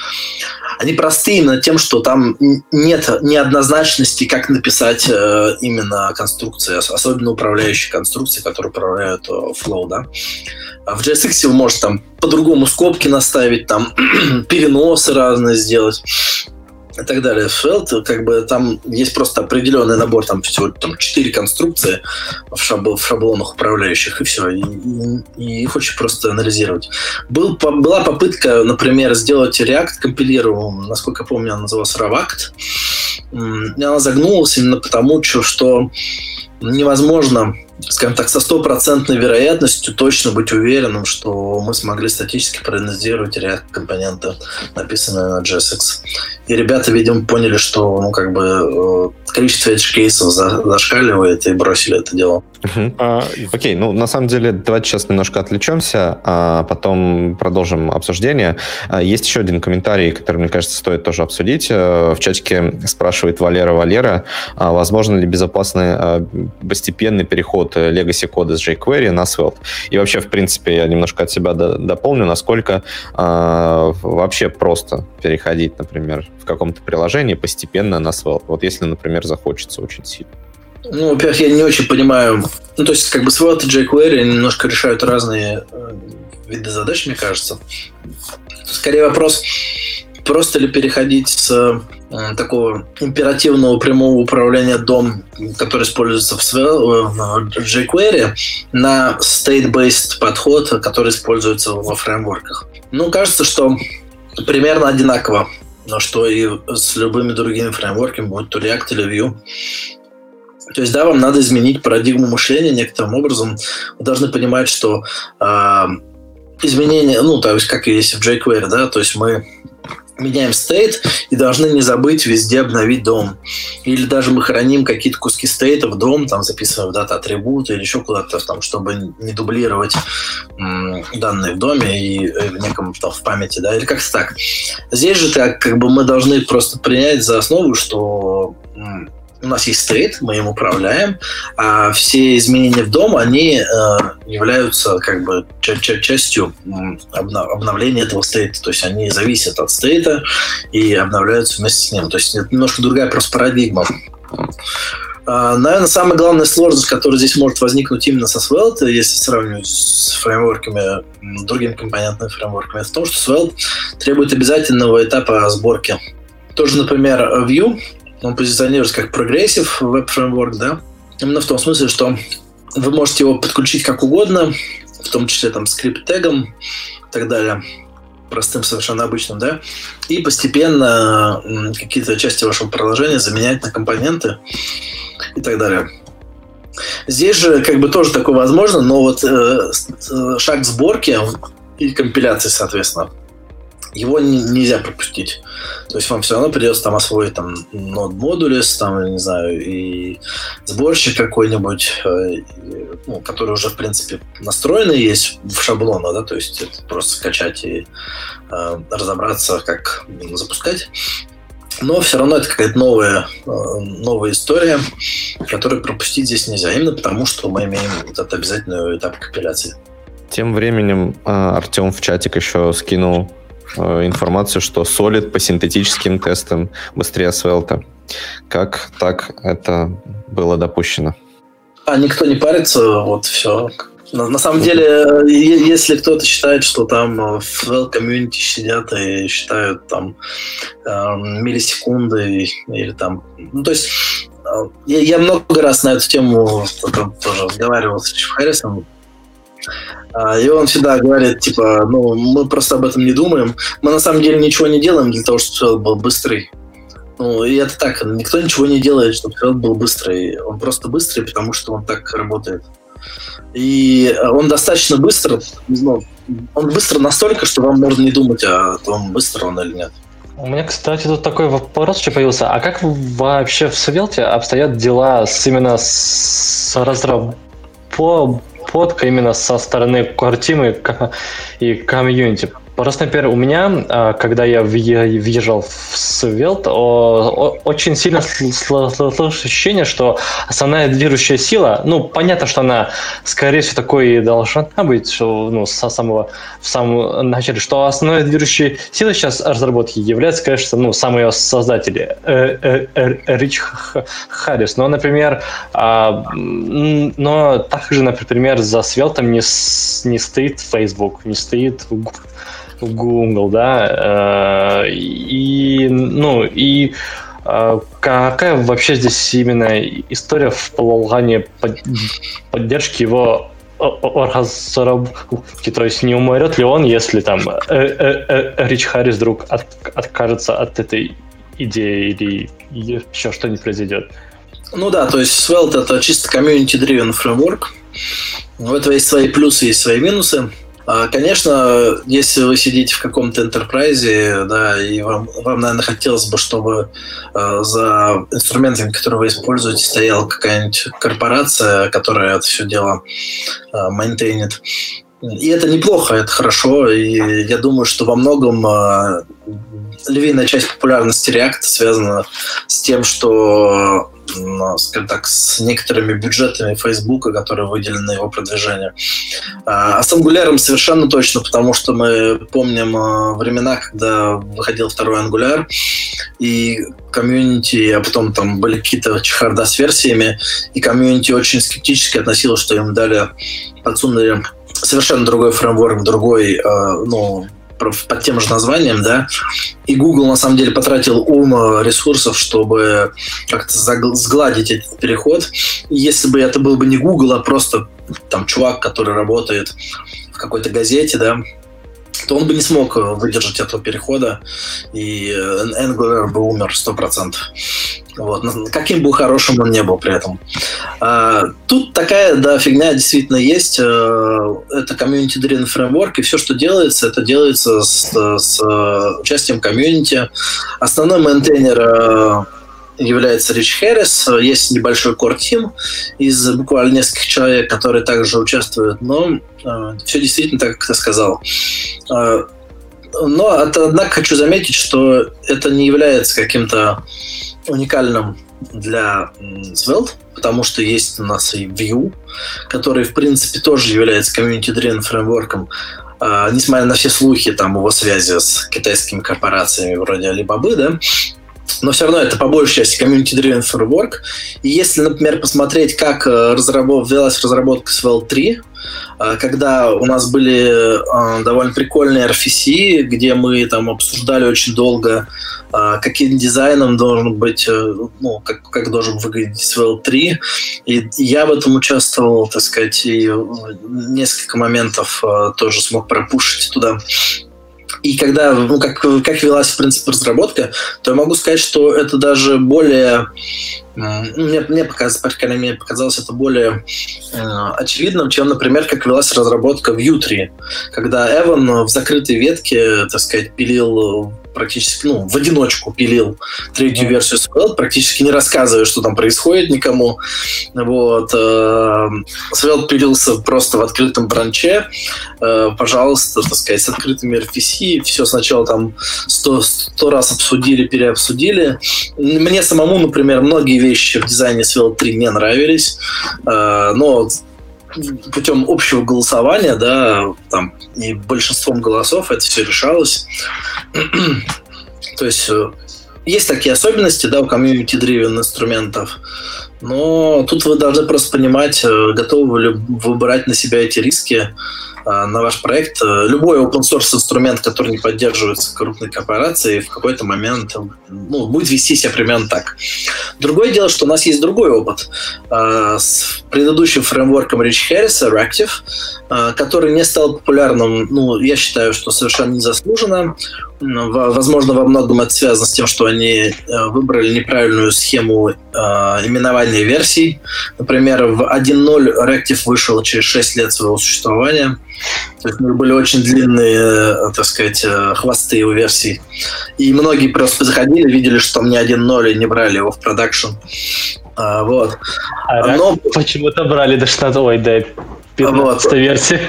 Они простые именно тем, что там нет неоднозначности, как написать э, именно конструкции, особенно управляющие конструкции, которые управляют э, Flow, да. А в JSX вы можете там по-другому скобки наставить, там переносы разные сделать и так далее. Felt, как бы там есть просто определенный набор, там всего там четыре конструкции в, шабл, в шаблонах управляющих, и все. И, и, их очень просто анализировать. Был, по, была попытка, например, сделать React компилируемым, насколько я помню, она называлась Ravact. И она загнулась именно потому, что невозможно скажем так, со стопроцентной вероятностью точно быть уверенным, что мы смогли статически проанализировать React компоненты, написанные на JSX. И ребята, видимо, поняли, что ну, как бы, э, количество edge кейсов зашкаливает и бросили это дело. Uh-huh. А, окей, ну на самом деле давайте сейчас немножко отвлечемся, а потом продолжим обсуждение. А, есть еще один комментарий, который, мне кажется, стоит тоже обсудить. Э, в чатике спрашивает Валера Валера, а возможно ли безопасный постепенный переход legacy кода с jQuery на Svelte? И вообще, в принципе, я немножко от себя дополню, насколько а, вообще просто переходить, например, в каком-то приложении постепенно на Svelte. Вот если, например, захочется очень сильно. Ну, во-первых, я не очень понимаю. Ну, то есть, как бы Svelte и jQuery немножко решают разные э, виды задач, мне кажется. Скорее вопрос, просто ли переходить с э, такого императивного прямого управления дом, который используется в, Swell, в jQuery, на state-based подход, который используется во фреймворках. Ну, кажется, что примерно одинаково, но что и с любыми другими фреймворками, будь то React или Vue. То есть, да, вам надо изменить парадигму мышления некоторым образом. Вы должны понимать, что э, изменения, ну, то есть, как и есть в jQuery, да, то есть мы меняем стейт и должны не забыть везде обновить дом. Или даже мы храним какие-то куски стейта в дом, там записываем в дата атрибуты или еще куда-то, там, чтобы не дублировать данные в доме и э, в неком там, в памяти, да, или как-то так. Здесь же так, как бы мы должны просто принять за основу, что у нас есть стейт, мы им управляем, а все изменения в дом, они э, являются как бы частью обновления этого стейта. То есть они зависят от стейта и обновляются вместе с ним. То есть это немножко другая просто парадигма. Uh, наверное, самая главная сложность, которая здесь может возникнуть именно со Svelte, если сравнивать с фреймворками, другими компонентными фреймворками, в том, что Svelte требует обязательного этапа сборки. Тоже, например, Vue он позиционируется как progressive веб-фреймворк, да, именно в том смысле, что вы можете его подключить как угодно, в том числе там скрипт-тегом и так далее, простым, совершенно обычным, да, и постепенно какие-то части вашего приложения заменять на компоненты и так далее. Здесь же как бы тоже такое возможно, но вот э, э шаг сборки и компиляции, соответственно, его не, нельзя пропустить. То есть вам все равно придется там освоить там нод модулис, там, не знаю, и сборщик какой-нибудь, э, ну, который уже, в принципе, настроенный есть в шаблонах, да, то есть это просто скачать и э, разобраться, как запускать. Но все равно это какая-то новая, э, новая история, которую пропустить здесь нельзя, именно потому что мы имеем этот обязательный этап компиляции. Тем временем э, Артем в чатик еще скинул информацию, что Solid по синтетическим тестам быстрее Svelte. Как так это было допущено? А никто не парится, вот все. На, на самом деле, если кто-то считает, что там в Svelte комьюнити сидят и считают там э, миллисекунды или там... Ну, то есть э, я, я много раз на эту тему тоже разговаривал с Ричем Харрисом, и он всегда говорит, типа, ну, мы просто об этом не думаем. Мы на самом деле ничего не делаем для того, чтобы все был быстрый. Ну, и это так, никто ничего не делает, чтобы все был быстрый. Он просто быстрый, потому что он так работает. И он достаточно быстро, ну, он быстро настолько, что вам можно не думать о том, быстро он или нет. У меня, кстати, тут такой вопрос еще появился. А как вообще в Свелте обстоят дела с, именно с разработкой фотка именно со стороны картины и комьюнити. Просто, например, у меня, а, когда я въезжал в Свелт, очень сильно сложилось ощущение, что основная движущая сила, ну, понятно, что она, скорее всего, такой и должна быть, ну, со самого, в самом начале, что основной движущей силой сейчас разработки является, конечно, ну, сам ее создатель, э, э, Рич Харрис. Но, например, а, но также, например, за Свелтом не, не стоит Facebook, не стоит в Google, да, э, и, ну, и э, какая вообще здесь именно история в плане поддержки его разработки, то есть не умрет ли он, если там э, Рич Харрис вдруг откажется от этой идеи или еще что-нибудь произойдет? Ну да, то есть Svelte это чисто community-driven фреймворк. У этого есть свои плюсы, есть свои минусы. А, конечно, если вы сидите в каком-то enterprise, да, и вам, вам, наверное, хотелось бы, чтобы э, за инструментами, которые вы используете, стояла какая-нибудь корпорация, которая это все дело мейнтейнит. И это неплохо, это хорошо, и я думаю, что во многом львиная часть популярности React связана с тем, что скажем так, с некоторыми бюджетами Facebook, которые выделены на его продвижение. А, а с Angular совершенно точно, потому что мы помним а, времена, когда выходил второй Angular, и комьюнити, а потом там были какие-то чехарда с версиями, и комьюнити очень скептически относилось, что им дали, подсунули совершенно другой фреймворк, другой, а, ну, под тем же названием, да, и Google на самом деле потратил ум ресурсов, чтобы как-то сгладить этот переход. если бы это был бы не Google, а просто там чувак, который работает в какой-то газете, да, то он бы не смог выдержать этого перехода, и Angular бы умер 100%. Вот. Каким бы хорошим он не был при этом. А, тут такая, да, фигня действительно есть. Э, это community-driven фреймворк, и все, что делается, это делается с, с участием комьюнити. Основной мейнтейнер э, является Рич Хэррис. Есть небольшой core team из буквально нескольких человек, которые также участвуют, но э, все действительно так, как ты сказал. Э, но, однако, хочу заметить, что это не является каким-то уникальным для Svelte, потому что есть у нас и Vue, который, в принципе, тоже является community-driven фреймворком, Uh, несмотря на все слухи там его связи с китайскими корпорациями вроде Alibaba, да, но все равно это по большей части community-driven framework. И если, например, посмотреть, как э, разработ... велась разработка с VL3, э, когда у нас были э, довольно прикольные RFC, где мы там обсуждали очень долго, каким дизайном должен быть, ну, как, как должен выглядеть SVL3. И я в этом участвовал, так сказать, и несколько моментов тоже смог пропушить туда. И когда, ну, как, как велась, в принципе, разработка, то я могу сказать, что это даже более мне, мне, показалось, по крайней мере, показалось это более э, очевидным, чем, например, как велась разработка в Ютри, когда Эван в закрытой ветке, так сказать, пилил практически, ну, в одиночку пилил третью mm-hmm. версию Svelte, практически не рассказывая, что там происходит никому. Вот. Э, Svelte пилился просто в открытом бранче, э, пожалуйста, так сказать, с открытыми RPC, все сначала там сто, сто раз обсудили, переобсудили. Мне самому, например, многие вещи в дизайне Svelte 3 не нравились, э, но путем общего голосования, да, там и большинством голосов это все решалось. То есть э, есть такие особенности, да, у community-driven инструментов, но тут вы должны просто понимать, э, готовы ли вы брать на себя эти риски, а, на ваш проект. Любой open source инструмент, который не поддерживается крупной корпорацией, в какой-то момент ну, будет вести себя примерно так. Другое дело, что у нас есть другой опыт. С предыдущим фреймворком Рич Харриса, Reactive, который не стал популярным, ну, я считаю, что совершенно незаслуженно. Возможно, во многом это связано с тем, что они э, выбрали неправильную схему именования версий. Например, в 1.0 Reactive вышел через 6 лет своего существования. То есть у них были очень длинные, э, так сказать, э, хвосты у версий. И многие просто заходили, видели, что там один ноль и не брали его в продакшн. А, вот. А Но... почему-то брали до 16, ой, до 15 вот. версии.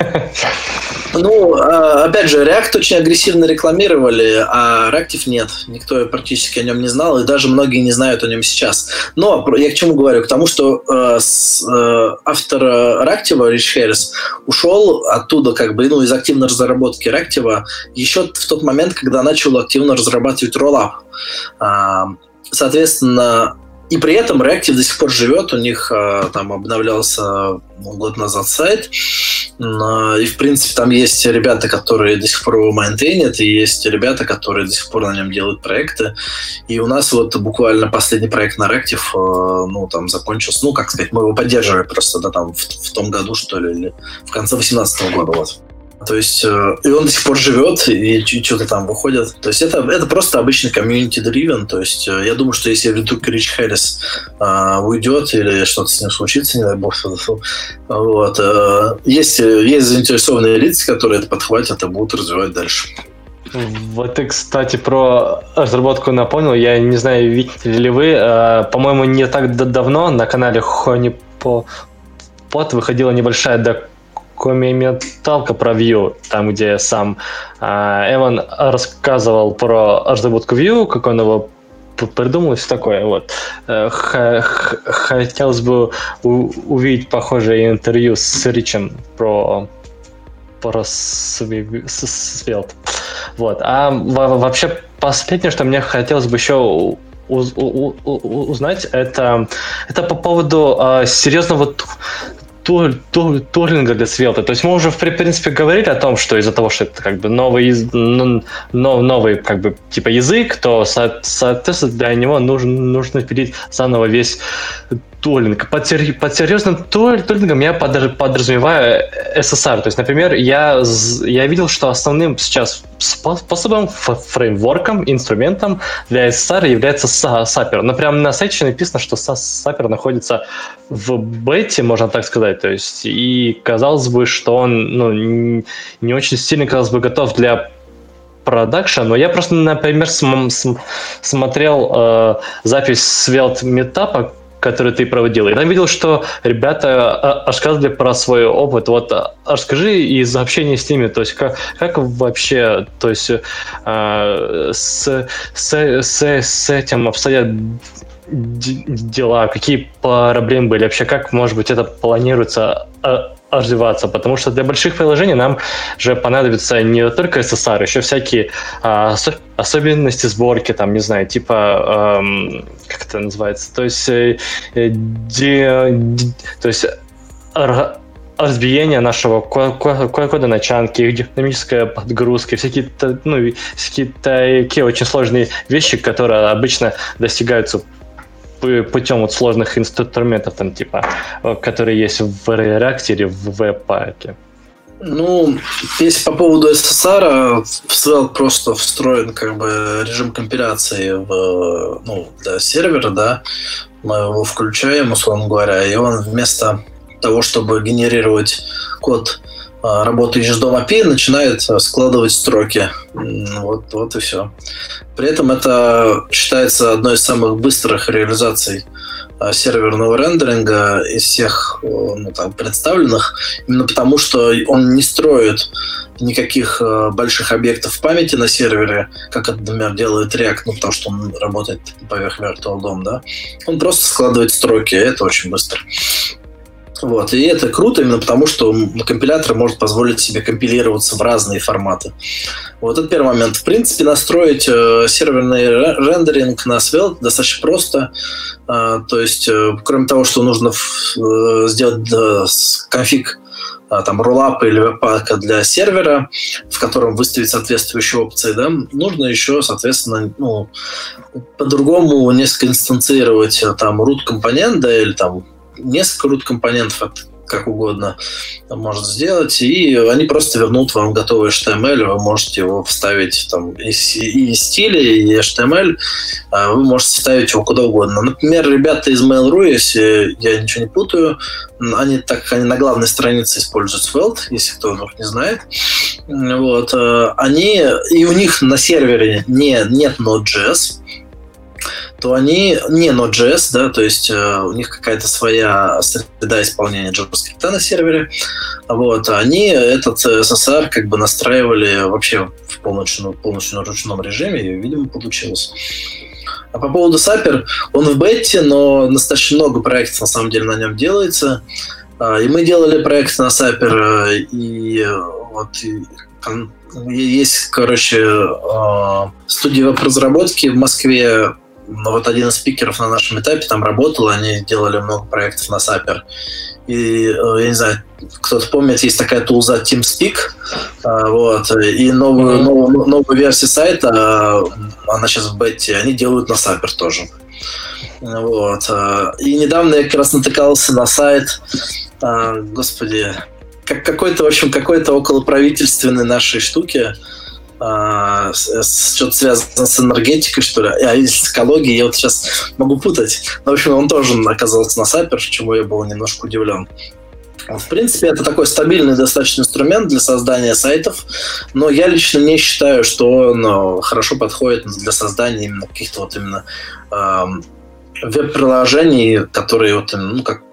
Ну, а, опять же, React очень агрессивно рекламировали, а Reactive нет. Никто практически о нем не знал, и даже многие не знают о нем сейчас. Но я к чему говорю? К тому, что э, э, автор Reactive, Рич Хэррис, ушел оттуда как бы, ну, из активной разработки Reactive еще в тот момент, когда начал активно разрабатывать Rollup. Соответственно, и при этом Reactive до сих пор живет, у них э, там обновлялся ну, год назад сайт, и в принципе там есть ребята, которые до сих пор его мейнтейнят, и есть ребята, которые до сих пор на нем делают проекты. И у нас вот буквально последний проект на Reactive, э, ну там закончился, ну как сказать, мы его поддерживали просто, да, там в, в том году, что ли, или в конце 2018 года, вот. То есть, э, и он до сих пор живет, и, что-то там выходит. То есть, это, это просто обычный community-driven. То есть, э, я думаю, что если вдруг Рич Хэррис э, уйдет или что-то с ним случится, не дай бог, вот, э, есть, есть заинтересованные лица, которые это подхватят и будут развивать дальше. Вот ты, кстати, про разработку напомнил. Я не знаю, видите ли вы, э, по-моему, не так давно на канале Хони по Под выходила небольшая комменталка про Vue, там, где сам э, Эван рассказывал про разработку Vue, как он его придумал и все такое. Вот. Э, хотелось бы увидеть похожее интервью с Ричем про про Svelte. Вот. А вообще последнее, что мне хотелось бы еще узнать, это, это по поводу э, серьезного тур, тур, туринга для Свелта. То есть мы уже, в принципе, говорили о том, что из-за того, что это как бы новый, ну, новый как бы типа язык, то, соответственно, для него нужно, нужно впилить заново весь тулинг. Под, под серьезным тулингом я подразумеваю SSR. То есть, например, я, я видел, что основным сейчас способом, фреймворком, инструментом для SSR является Sapper. Но прямо на сайте написано, что Sapper находится в бете, можно так сказать. То есть, и казалось бы, что он ну, не очень сильно, казалось бы, готов для продакшн, но я просто, например, см- см- смотрел э, запись Svelte метапа, который ты проводил. И там видел, что ребята а, рассказывали про свой опыт. Вот а, расскажи из общения с ними, то есть как, как вообще, то есть э, с, с, с, с этим обстоят дела, какие проблемы были вообще, как, может быть, это планируется развиваться, потому что для больших приложений нам же понадобится не только SSR, еще всякие а, особенности сборки, там, не знаю, типа, эм, как это называется, то есть, э, ди, ди, то есть разбиение нашего кода начанки, динамическая подгрузка, всякие, ну, всякие такие очень сложные вещи, которые обычно достигаются путем вот сложных инструментов, там, типа, э, которые есть в React в веб-паке? Ну, если по поводу SSR, в Svelte просто встроен как бы режим компиляции в, ну, для сервера, да, мы его включаем, условно говоря, и он вместо того, чтобы генерировать код работающий с Dom API, начинает складывать строки. Вот, вот и все. При этом это считается одной из самых быстрых реализаций а, серверного рендеринга из всех ну, там, представленных, именно потому что он не строит никаких э, больших объектов памяти на сервере, как это, например, делает React, ну, потому что он работает поверх Virtual DOM, да. Он просто складывает строки, и это очень быстро. Вот. И это круто именно потому, что компилятор может позволить себе компилироваться в разные форматы. Вот это первый момент. В принципе, настроить э, серверный рендеринг на Svelte достаточно просто. Э, то есть, э, кроме того, что нужно в, э, сделать э, конфиг э, там рулапа или веб-пака для сервера, в котором выставить соответствующие опции, да, нужно еще, соответственно, ну, по-другому несколько инстанцировать э, там root компонент, да, или там несколько root компонентов, как угодно может сделать, и они просто вернут вам готовый HTML, вы можете его вставить там и, и стили, и HTML, вы можете вставить его куда угодно. Например, ребята из Mail.ru, если я ничего не путаю, они так они на главной странице используют Svelte, если кто вдруг не знает. Вот, э, они, и у них на сервере не, нет Node.js, то они не Node.js, да, то есть э, у них какая-то своя среда исполнения JavaScript на сервере, вот, они этот SSR как бы настраивали вообще в полностью, полностью на ручном режиме, и, видимо, получилось. А по поводу Сапер, он в бете, но достаточно много проектов на самом деле на нем делается. А, и мы делали проект на Сапер, э, и вот и, есть, короче, а, студия веб-разработки в Москве, но вот один из спикеров на нашем этапе там работал, они делали много проектов на Сапер. И, э, я не знаю, кто-то помнит, есть такая тулза TeamSpeak, а, вот, и новую, новую, новую версию сайта, а, она сейчас в бете, они делают на Сапер тоже. Вот. А, и недавно я как раз натыкался на сайт, господи, как какой-то, в общем, какой-то около правительственной нашей штуки, а, что-то связано с энергетикой, что ли, а с экологией, я вот сейчас могу путать. Но, в общем, он тоже оказался на Сапер, чему я был немножко удивлен. В принципе, это такой стабильный достаточно инструмент для создания сайтов, но я лично не считаю, что он ну, хорошо подходит для создания именно каких-то вот именно э, веб-приложений, которые вот, ну, как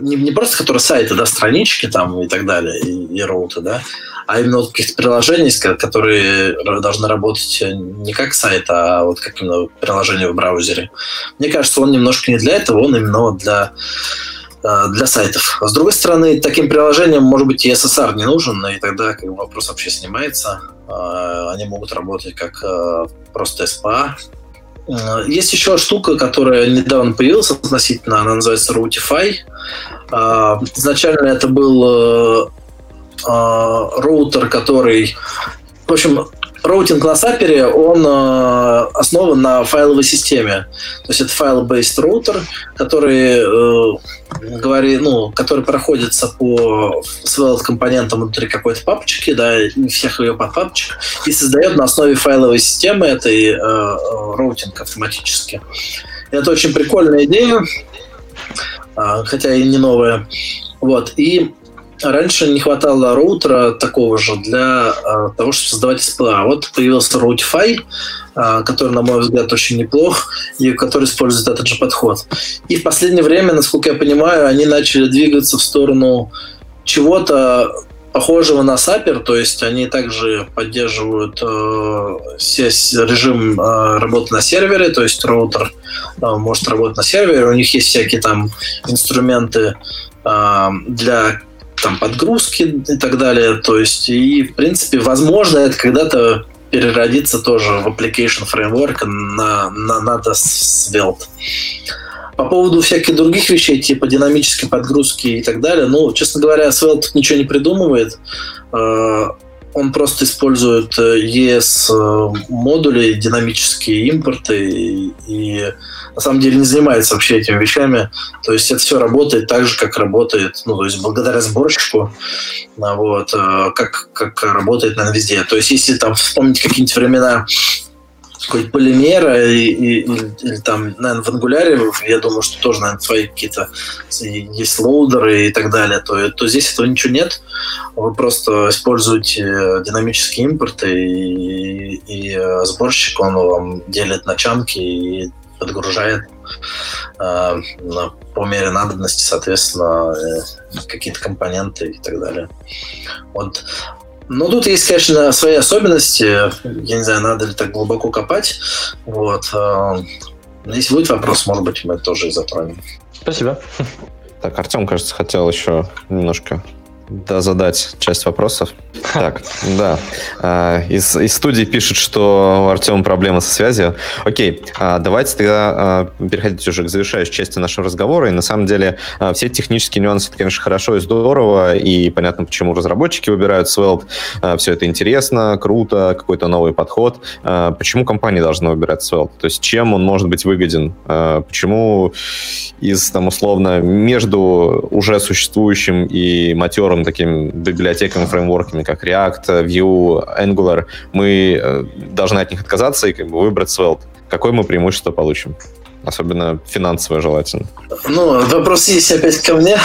не, не просто которые сайты, да, странички там и так далее, и, и роуты, да, а именно вот каких-то приложений, которые должны работать не как сайт, а вот как именно приложение в браузере. Мне кажется, он немножко не для этого, он именно для э, для сайтов. С другой стороны, таким приложением, может быть, и SSR не нужен, и тогда как бы, вопрос вообще снимается. Э, они могут работать как э, просто SPA. Есть еще штука, которая недавно появилась относительно, она называется Routify. Изначально это был э, роутер, который... В общем, роутинг на Sapper е, он э, основан на файловой системе. То есть это file-based роутер, который э, говорит, ну, который проходится по Svelte компонентам внутри какой-то папочки, да, всех ее подпапочек, и создает на основе файловой системы этой э, роутинг автоматически. Это очень прикольная идея, э, хотя и не новая. Вот. И раньше не хватало роутера такого же для э, того, чтобы создавать SPA. Вот появился Routify, который, на мой взгляд, очень неплох, и который использует этот же подход. И в последнее время, насколько я понимаю, они начали двигаться в сторону чего-то похожего на Сапер, то есть они также поддерживают э, режим э, работы на сервере, то есть роутер э, может работать на сервере, у них есть всякие там инструменты э, для там подгрузки и так далее. То есть, и, в принципе, возможно, это когда-то переродится тоже в application framework на, на, на Svelte. По поводу всяких других вещей, типа динамической подгрузки и так далее, ну, честно говоря, Svelte ничего не придумывает. Э, он просто использует э, модули, динамические импорты и, и на самом деле не занимается вообще этими вещами. То есть это все работает так же, как работает, ну, то есть благодаря сборщику, а, вот, э, как, как работает, наверное, везде. То есть если там вспомнить какие-нибудь времена какой-то полимера и, и, или, или там, наверное, в ангуляре, я думаю, что тоже, наверное, свои какие-то есть лоудеры и так далее, то, то здесь этого ничего нет. Вы просто используете динамические импорты и, и сборщик, он вам делит на чанки и подгружает э, по мере надобности, соответственно, э, какие-то компоненты и так далее. Вот. Но тут есть, конечно, свои особенности. Я не знаю, надо ли так глубоко копать. Вот. Э, если будет вопрос, может быть, мы тоже затронем. Спасибо. Так, Артем, кажется, хотел еще немножко да, задать часть вопросов. Так, да. А, из, из студии пишут, что у Артема проблемы со связью. Окей, а, давайте тогда а, переходить уже к завершающей части нашего разговора. И на самом деле все технические нюансы, это, конечно, хорошо и здорово, и понятно, почему разработчики выбирают Svelte. Все это интересно, круто, какой-то новый подход. Почему компания должна выбирать Svelte? То есть чем он может быть выгоден? Почему из, там, условно, между уже существующим и матерым такими библиотеками, фреймворками, как React, Vue, Angular, мы э, должны от них отказаться и как бы выбрать Svelte. Какое мы преимущество получим? Особенно финансовое желательно. Ну, вопрос есть опять ко мне.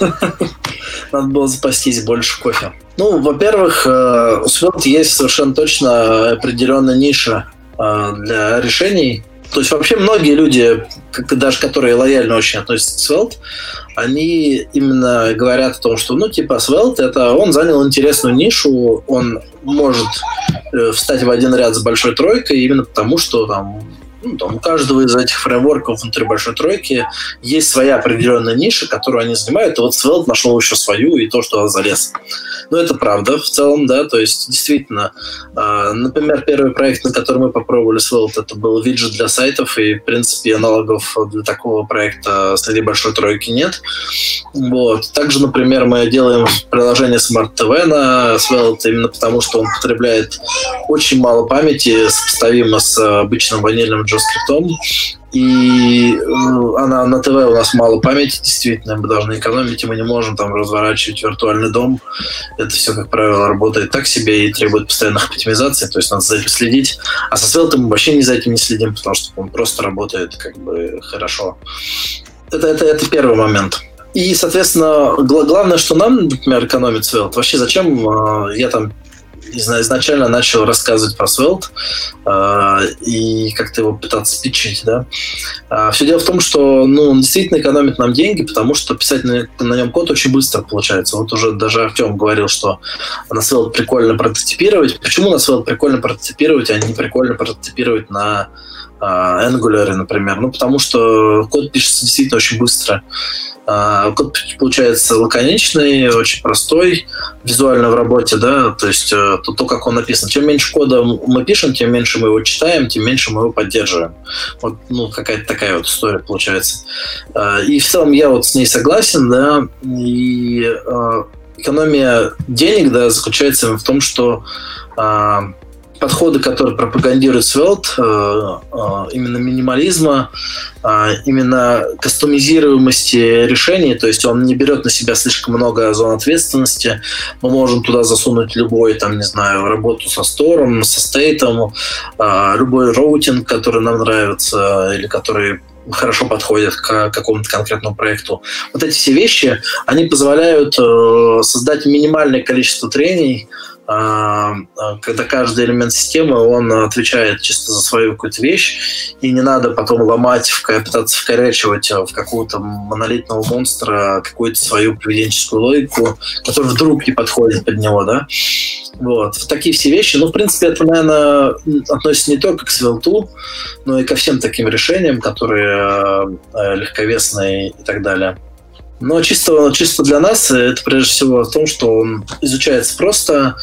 Надо было запастись больше кофе. Ну, во-первых, э, у Svelte есть совершенно точно определенная ниша э, для решений, то есть вообще многие люди, даже которые лояльно очень относятся к Svelte, они именно говорят о том, что, ну, типа, Svelte, это он занял интересную нишу, он может э, встать в один ряд с большой тройкой именно потому, что там ну, там, у каждого из этих фреймворков внутри большой тройки есть своя определенная ниша, которую они занимают, и вот Svelte нашел еще свою и то, что залез. Но это правда в целом, да, то есть действительно, э, например, первый проект, на который мы попробовали Svelte, это был виджет для сайтов, и, в принципе, аналогов для такого проекта среди большой тройки нет. Вот. Также, например, мы делаем приложение Smart TV на Svelte именно потому, что он потребляет очень мало памяти, сопоставимо с обычным ванильным JavaScript. И э, она на ТВ у нас мало памяти, действительно, мы должны экономить, и мы не можем там разворачивать виртуальный дом. Это все, как правило, работает так себе и требует постоянных оптимизаций, то есть надо за этим следить. А со Svelte мы вообще не за этим не следим, потому что он просто работает как бы хорошо. Это, это, это первый момент. И, соответственно, главное, что нам, например, экономит Svelte. Вообще, зачем э, я там изначально начал рассказывать про Svelte э, и как-то его пытаться пичить, да. А, все дело в том, что ну, он действительно экономит нам деньги, потому что писать на, на нем код очень быстро получается. Вот уже даже Артем говорил, что на Svelte прикольно прототипировать. Почему на Svelte прикольно прототипировать, а не прикольно прототипировать на Angular, например? Ну, потому что код пишется действительно очень быстро. А, код получается лаконичный, очень простой, визуально в работе, да, то есть э, то, то, как он написан. Чем меньше кода мы пишем, тем меньше мы его читаем, тем меньше мы его поддерживаем. Вот, ну, какая-то такая вот история получается. А, и в целом я вот с ней согласен, да, и э, экономия денег, да, заключается в том, что подходы, которые пропагандирует Svelte, э, э, именно минимализма, э, именно кастомизируемости решений, то есть он не берет на себя слишком много зон ответственности, мы можем туда засунуть любой, там, не знаю, работу со стором, со стейтом, любой роутинг, который нам нравится или который хорошо подходит к какому-то конкретному проекту. Вот эти все вещи, они позволяют создать минимальное количество трений, когда каждый элемент системы, он отвечает чисто за свою какую-то вещь, и не надо потом ломать, пытаться вкорячивать в какого-то монолитного монстра какую-то свою поведенческую логику, которая вдруг не подходит под него, да. Вот. Такие все вещи. Ну, в принципе, это, наверное, относится не только к Svelte, но и ко всем таким решениям, которые э, легковесные и так далее. Но чисто, чисто для нас это прежде всего в том, что он изучается просто,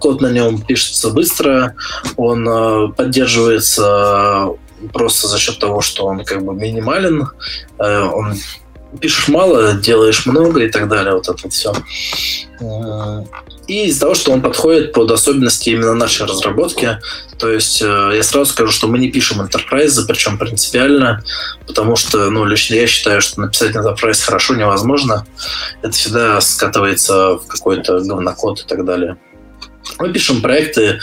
код на нем пишется быстро, он э, поддерживается просто за счет того, что он как бы минимален, э, он пишешь мало, делаешь много и так далее, вот это все. И из-за того, что он подходит под особенности именно нашей разработки, то есть э, я сразу скажу, что мы не пишем enterprise, причем принципиально, потому что, ну, лично я считаю, что написать enterprise хорошо невозможно. Это всегда скатывается в какой-то говнокод и так далее. Мы пишем проекты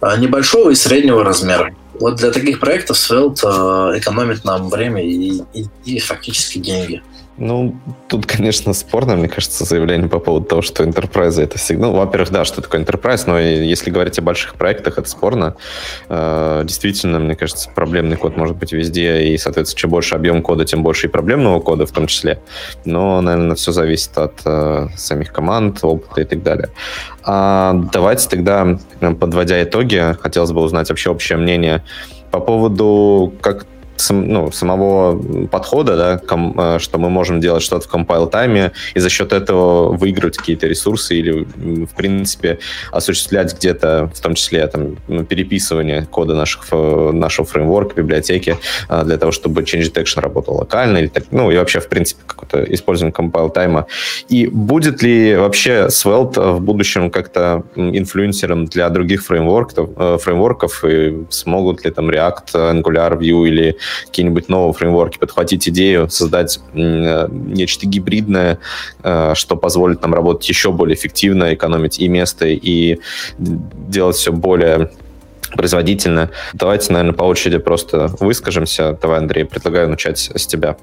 э, небольшого и среднего размера. Вот для таких проектов Svelte э, экономит нам время и, и, и фактически деньги. Ну, тут, конечно, спорно, мне кажется, заявление по поводу того, что Enterprise это всегда... Ну, во-первых, да, что такое Enterprise, но если говорить о больших проектах, это спорно. Э, действительно, мне кажется, проблемный код может быть везде, и, соответственно, чем больше объем кода, тем больше и проблемного кода в том числе. Но, наверное, все зависит от э, самих команд, опыта и так далее. А давайте тогда, подводя итоги, хотелось бы узнать вообще общее мнение по поводу, как сам, ну, самого подхода, да, ком, э, что мы можем делать что-то в compile тайме и за счет этого выиграть какие-то ресурсы или, в принципе, осуществлять где-то, в том числе, там, ну, переписывание кода наших, нашего фреймворка, библиотеки, э, для того, чтобы change detection работал локально, или так, ну, и вообще, в принципе, какое-то использование compile тайма. И будет ли вообще Svelte в будущем как-то инфлюенсером для других фреймворков, э, фреймворков и смогут ли там React, Angular, Vue или какие-нибудь новые фреймворки, подхватить идею, создать э, нечто гибридное, э, что позволит нам работать еще более эффективно, экономить и место, и делать все более производительно. Давайте, наверное, по очереди просто выскажемся. Давай, Андрей, предлагаю начать с тебя.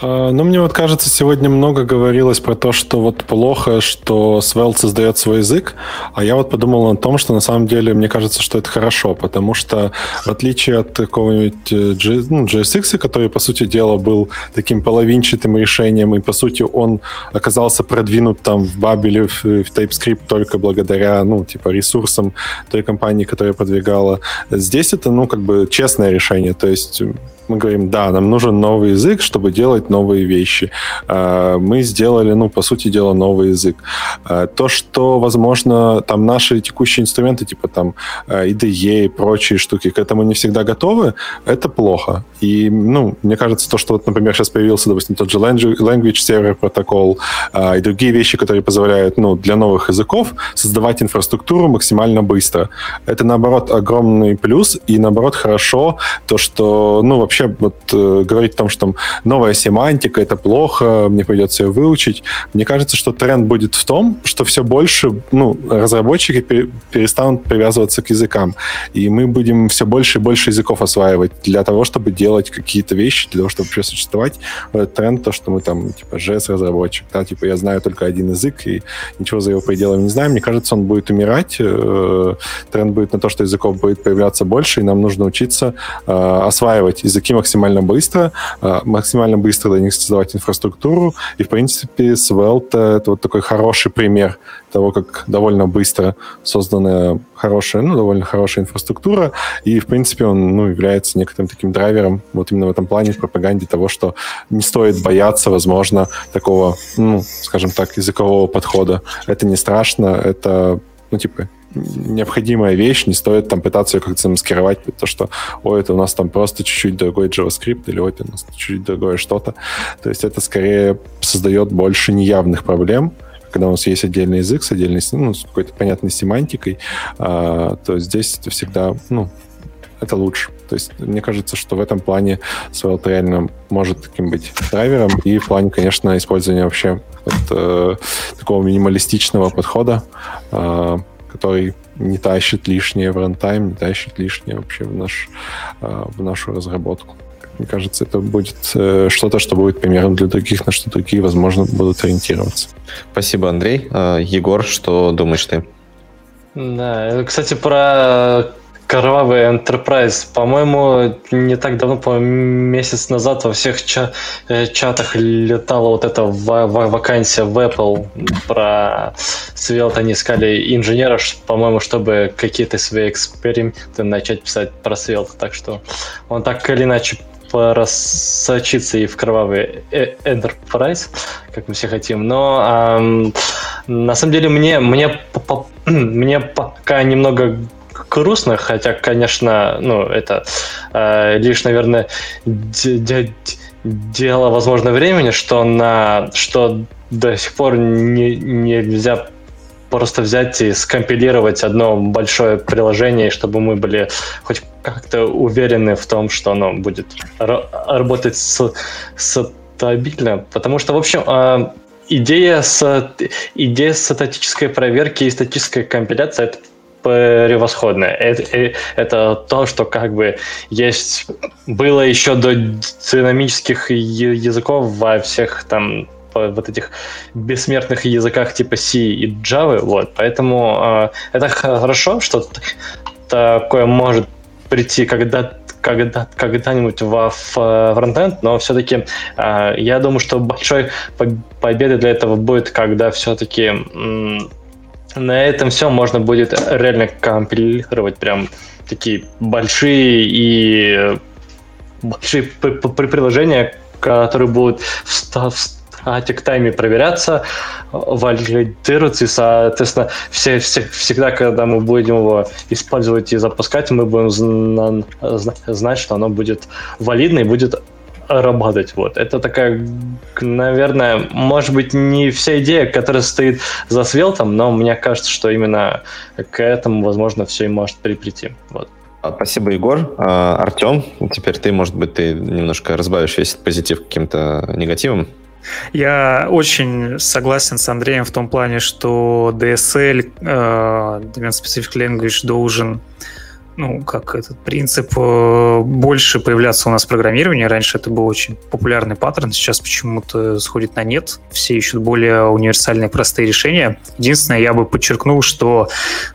А, ну, мне вот кажется, сегодня много говорилось про то, что вот плохо, что Svelte создает свой язык, а я вот подумал о том, что на самом деле мне кажется, что это хорошо, потому что в отличие от какого-нибудь G, ну, который, по сути дела, был таким половинчатым решением, и, по сути, он оказался продвинут там в Babel, в, в TypeScript только благодаря, ну, типа, ресурсам той компании, которая продвигала. Здесь это, ну, как бы честное решение, то есть мы говорим, да, нам нужен новый язык, чтобы делать новые вещи. А, мы сделали, ну, по сути дела, новый язык. А, то, что, возможно, там наши текущие инструменты, типа там IDE и прочие штуки, к этому не всегда готовы, это плохо. И, ну, мне кажется, то, что, вот, например, сейчас появился, допустим, тот же Language Server протокол а, и другие вещи, которые позволяют, ну, для новых языков создавать инфраструктуру максимально быстро. Это, наоборот, огромный плюс, и, наоборот, хорошо то, что, ну, вообще вообще вот э, говорить о том, что там новая семантика, это плохо, мне придется ее выучить. Мне кажется, что тренд будет в том, что все больше, ну, разработчики перестанут привязываться к языкам, и мы будем все больше и больше языков осваивать для того, чтобы делать какие-то вещи, для того, чтобы вообще существовать. Вот тренд, то, что мы там, типа, JS-разработчик, да, типа, я знаю только один язык, и ничего за его пределами не знаю. Мне кажется, он будет умирать. Э, тренд будет на то, что языков будет появляться больше, и нам нужно учиться э, осваивать языки языки максимально быстро, а, максимально быстро для них создавать инфраструктуру. И, в принципе, Svelte — это вот такой хороший пример того, как довольно быстро созданная хорошая, ну, довольно хорошая инфраструктура, и, в принципе, он, ну, является некоторым таким драйвером вот именно в этом плане в пропаганде того, что не стоит бояться, возможно, такого, ну, скажем так, языкового подхода. Это не страшно, это, ну, типа, необходимая вещь, не стоит там пытаться ее как-то замаскировать, то что, ой, это у нас там просто чуть-чуть другой JavaScript, или ой, это у нас чуть-чуть другое что-то. То есть это скорее создает больше неявных проблем, когда у нас есть отдельный язык с отдельной, ну, с какой-то понятной семантикой, а, то здесь это всегда, ну, это лучше. То есть мне кажется, что в этом плане Svelte реально может таким быть драйвером. И в плане, конечно, использования вообще вот, э, такого минималистичного подхода, э, который не тащит лишнее в рантайм, не тащит лишнее вообще в, наш, э, в нашу разработку. Мне кажется, это будет э, что-то, что будет примером для других, на что другие, возможно, будут ориентироваться. Спасибо, Андрей. Э, Егор, что думаешь ты? Да, кстати, про Кровавый Enterprise. По-моему, не так давно, по месяц назад во всех ча- э, чатах летала вот эта ва- ва- вакансия в Apple про Svelte. Они искали инженера, по-моему, чтобы какие-то свои эксперименты начать писать про Svelte. Так что он так или иначе просочиться и в кровавый э, Enterprise, как мы все хотим. Но эм, на самом деле мне, мне, мне пока немного грустно, хотя, конечно, ну, это э, лишь, наверное, дело, возможно, времени, что на что до сих пор не, нельзя просто взять и скомпилировать одно большое приложение, чтобы мы были хоть как-то уверены в том, что оно будет работать стабильно. Потому что, в общем, э, идея, с, идея статической проверки и статической компиляции это превосходное. Это, э, это то, что как бы есть было еще до динамических языков во всех там вот этих бессмертных языках типа C и Java, вот, поэтому э, это хорошо, что такое может прийти когда когда, когда-нибудь во фронтенд, но все-таки э, я думаю, что большой победой для этого будет, когда все-таки на этом все можно будет реально компилировать прям такие большие и большие приложения, которые будут в статик тайме проверяться, валидируются, и, соответственно, все, все, всегда, когда мы будем его использовать и запускать, мы будем знать, что оно будет валидно и будет работать. Вот. Это такая, наверное, может быть, не вся идея, которая стоит за свелтом, но мне кажется, что именно к этому, возможно, все и может прийти. Вот. А, спасибо, Егор. А, Артем, теперь ты, может быть, ты немножко разбавишь весь этот позитив каким-то негативом? Я очень согласен с Андреем в том плане, что DSL, э, Domain Specific Language, должен ну, как этот принцип э, больше появляться у нас в программировании. Раньше это был очень популярный паттерн, сейчас почему-то сходит на нет. Все ищут более универсальные, простые решения. Единственное, я бы подчеркнул, что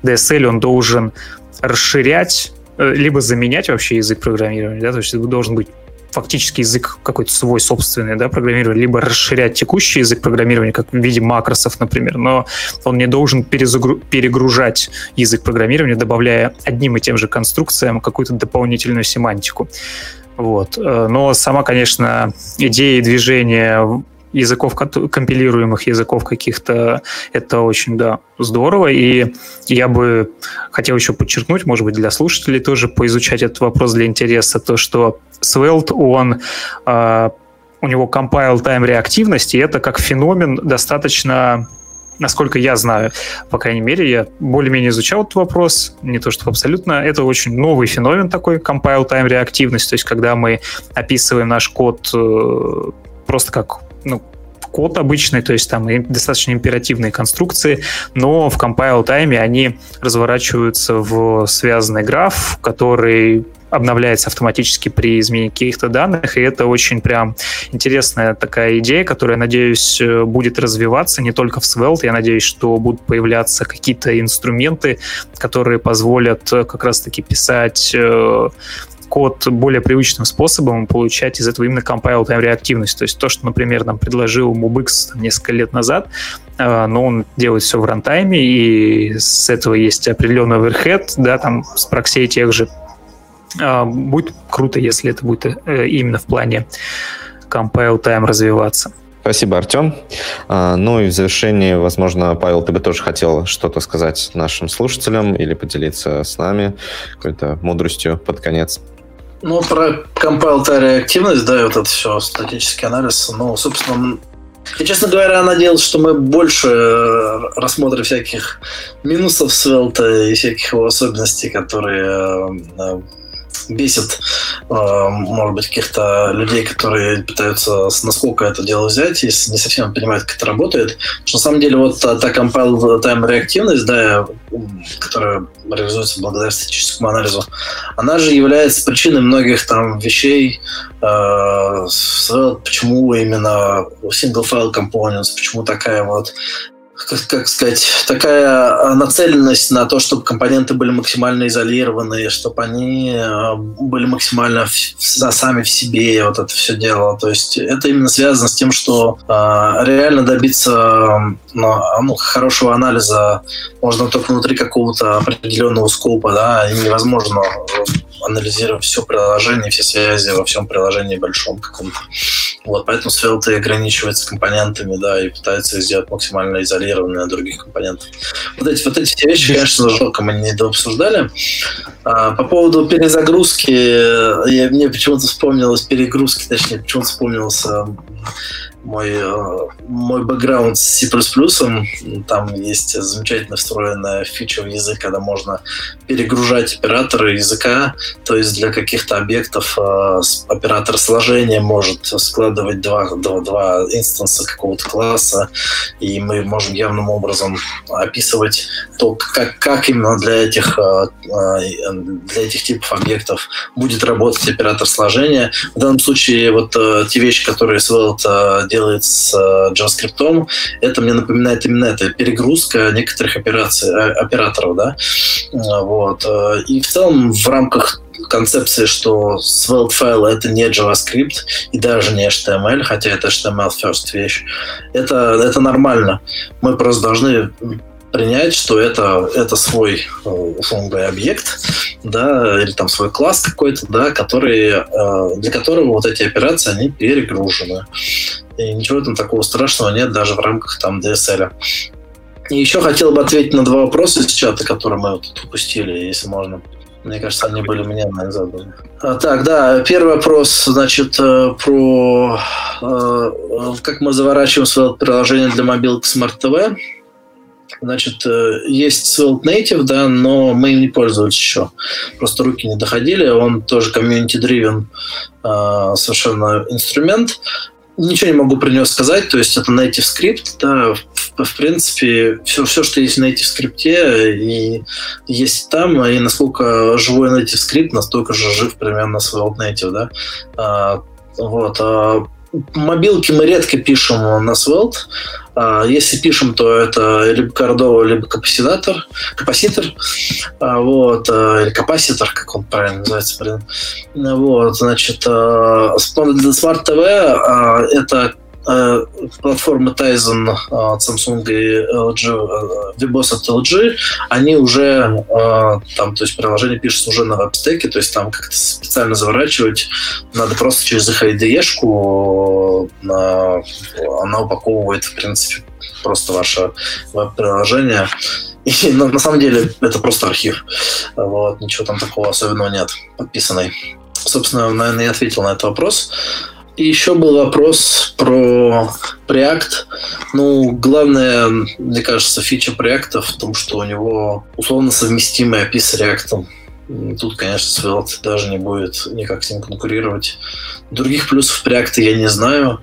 DSL, он должен расширять э, либо заменять вообще язык программирования, да, то есть должен быть фактически язык какой-то свой собственный, да, программирования, либо расширять текущий язык программирования, как в виде макросов, например, но он не должен перезагру- перегружать язык программирования, добавляя одним и тем же конструкциям какую-то дополнительную семантику. Вот. Э, но сама, конечно, идея движения языков, компилируемых языков каких-то, это очень, да, здорово. И я бы хотел еще подчеркнуть, может быть, для слушателей тоже поизучать этот вопрос для интереса, то, что Svelte, он э, у него compile time реактивность, и это как феномен достаточно насколько я знаю, по крайней мере, я более-менее изучал этот вопрос, не то что абсолютно, это очень новый феномен такой, compile time реактивность, то есть когда мы описываем наш код э, просто как ну, код обычный, то есть там достаточно императивные конструкции, но в compile тайме они разворачиваются в связанный граф, который обновляется автоматически при изменении каких-то данных, и это очень прям интересная такая идея, которая, надеюсь, э, будет развиваться не только в Svelte, я надеюсь, что будут появляться какие-то инструменты, которые позволят э, как раз-таки писать э, код более привычным способом получать из этого именно compile time реактивность. То есть то, что, например, нам предложил MobX несколько лет назад, э, но он делает все в рантайме, и с этого есть определенный overhead, да, там с проксей тех же. Э, будет круто, если это будет э, именно в плане compile time развиваться. Спасибо, Артем. Ну и в завершении, возможно, Павел, ты бы тоже хотел что-то сказать нашим слушателям или поделиться с нами какой-то мудростью под конец. Ну, про compile реактивность, да, и вот это все, статический анализ. Ну, собственно, Я, честно говоря, надеялся, что мы больше э, рассмотрим всяких минусов Свелта и всяких его особенностей, которые э, бесит, э, может быть, каких-то людей, которые пытаются насколько это дело взять, если не совсем понимают, как это работает. Что на самом деле вот та, та compile time реактивность, да, которая реализуется благодаря статическому анализу, она же является причиной многих там вещей, э, почему именно single file components, почему такая вот как, как сказать, такая а, нацеленность на то, чтобы компоненты были максимально изолированы, чтобы они а, были максимально в, сами в себе, вот это все дело. То есть это именно связано с тем, что э, реально добиться ну, хорошего анализа можно только внутри какого-то определенного скопа, да, и невозможно анализировать все приложение, все связи во всем приложении большом каком-то. Вот, поэтому Svelte ограничивается компонентами, да, и пытается сделать максимально изолированные от других компонентов. Вот эти, вот эти вещи, конечно, жалко, мы не обсуждали. А, по поводу перезагрузки, я, мне почему-то вспомнилось перегрузки, точнее, почему-то вспомнился мой, э, мой бэкграунд с C++, там есть замечательно встроенная фича в язык, когда можно перегружать операторы языка, то есть для каких-то объектов э, оператор сложения может складывать два, два, два инстанса какого-то класса, и мы можем явным образом описывать то, как, как именно для этих, э, для этих типов объектов будет работать оператор сложения. В данном случае вот те вещи, которые Svelte делает с э, JavaScript, это мне напоминает именно это, перегрузка некоторых операций, э, операторов, да, вот. Э, и в целом в рамках концепции, что Svelte файл это не JavaScript и даже не HTML, хотя это HTML first вещь, это, это нормально. Мы просто должны принять, что это, это свой, условно объект, да, или там свой класс какой-то, да, который, для которого вот эти операции, они перегружены. И ничего там такого страшного нет даже в рамках там DSL. И еще хотел бы ответить на два вопроса из чата, которые мы тут упустили, если можно. Мне кажется, они были мне наверное, заданы. А, так, да, первый вопрос, значит, э, про э, как мы заворачиваем свое приложение для мобилок Smart TV. Значит, э, есть Svelte Native, да, но мы им не пользовались еще. Просто руки не доходили. Он тоже community-driven совершенно инструмент ничего не могу про него сказать, то есть это native скрипт, да, в, в принципе, все, все, что есть в native скрипте, и есть там, и насколько живой native скрипт, настолько же жив примерно Svelte native, да. А, вот. А, мобилки мы редко пишем на Svelte, а, если пишем, то это либо Cordova, либо капаситор, капаситор, а, вот, а, или капаситор, как он правильно называется, блин. Вот, значит, Smart TV это платформы Tizen от Samsung и LG, VBOS от LG, они уже э, там, то есть приложение пишется уже на веб-стеке, то есть там как-то специально заворачивать надо просто через их IDE-шку, она упаковывает, в принципе, просто ваше веб-приложение. И на, на самом деле это просто архив. Вот, ничего там такого особенного нет, подписанный. Собственно, наверное, я ответил на этот вопрос. И еще был вопрос про Preact. Ну, главное, мне кажется, фича Preact в том, что у него условно совместимый API с React. Тут, конечно, Svelte даже не будет никак с ним конкурировать. Других плюсов Preact я не знаю.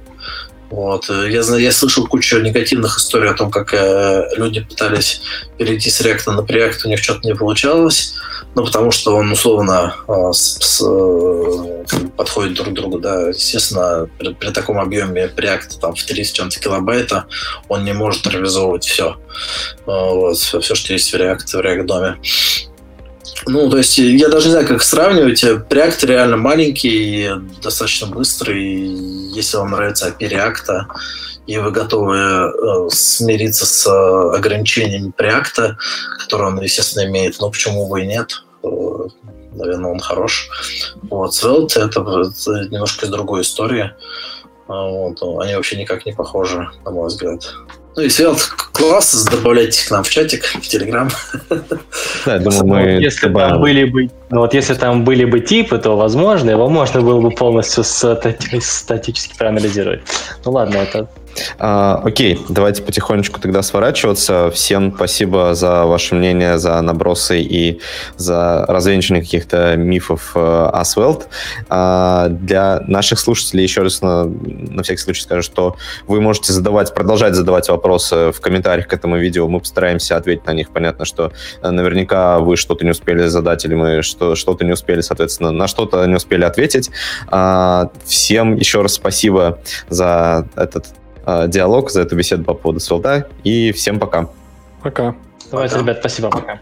Вот. Я, я слышал кучу негативных историй о том, как э, люди пытались перейти с React на Preact, у них что-то не получалось, ну, потому что он условно э, с, с, э, подходит друг к другу, да. Естественно, при, при таком объеме Preact там, в 3 с чем-то килобайта он не может реализовывать все. Э, вот, все, что есть в React, в React доме. Ну, то есть я даже не знаю, как сравнивать. Preact реально маленький, достаточно быстрый. Если вам нравится API React, и вы готовы э, смириться с э, ограничениями Preact, которые он, естественно, имеет, но почему бы и нет? Э, наверное, он хорош. Вот, Svelte это, это немножко из другой истории. Вот, они вообще никак не похожи, на мой взгляд. Ну и Свет, класс, добавляйте к нам в чатик, в Телеграм. Да, я думаю, мы если там были бы, ну, вот если там были бы типы, то, возможно, его можно было бы полностью статически проанализировать. Ну ладно, это А, окей, давайте потихонечку тогда сворачиваться. Всем спасибо за ваше мнение, за набросы и за развенчивание каких-то мифов э, о Svelte. А, для наших слушателей еще раз на, на всякий случай скажу, что вы можете задавать, продолжать задавать вопросы в комментариях к этому видео. Мы постараемся ответить на них. Понятно, что э, наверняка вы что-то не успели задать или мы что- что-то не успели, соответственно, на что-то не успели ответить. А, всем еще раз спасибо за этот э, диалог, за эту беседу по поводу Svelte. И всем пока. Пока. Давайте, Пока. ребят, спасибо. Пока.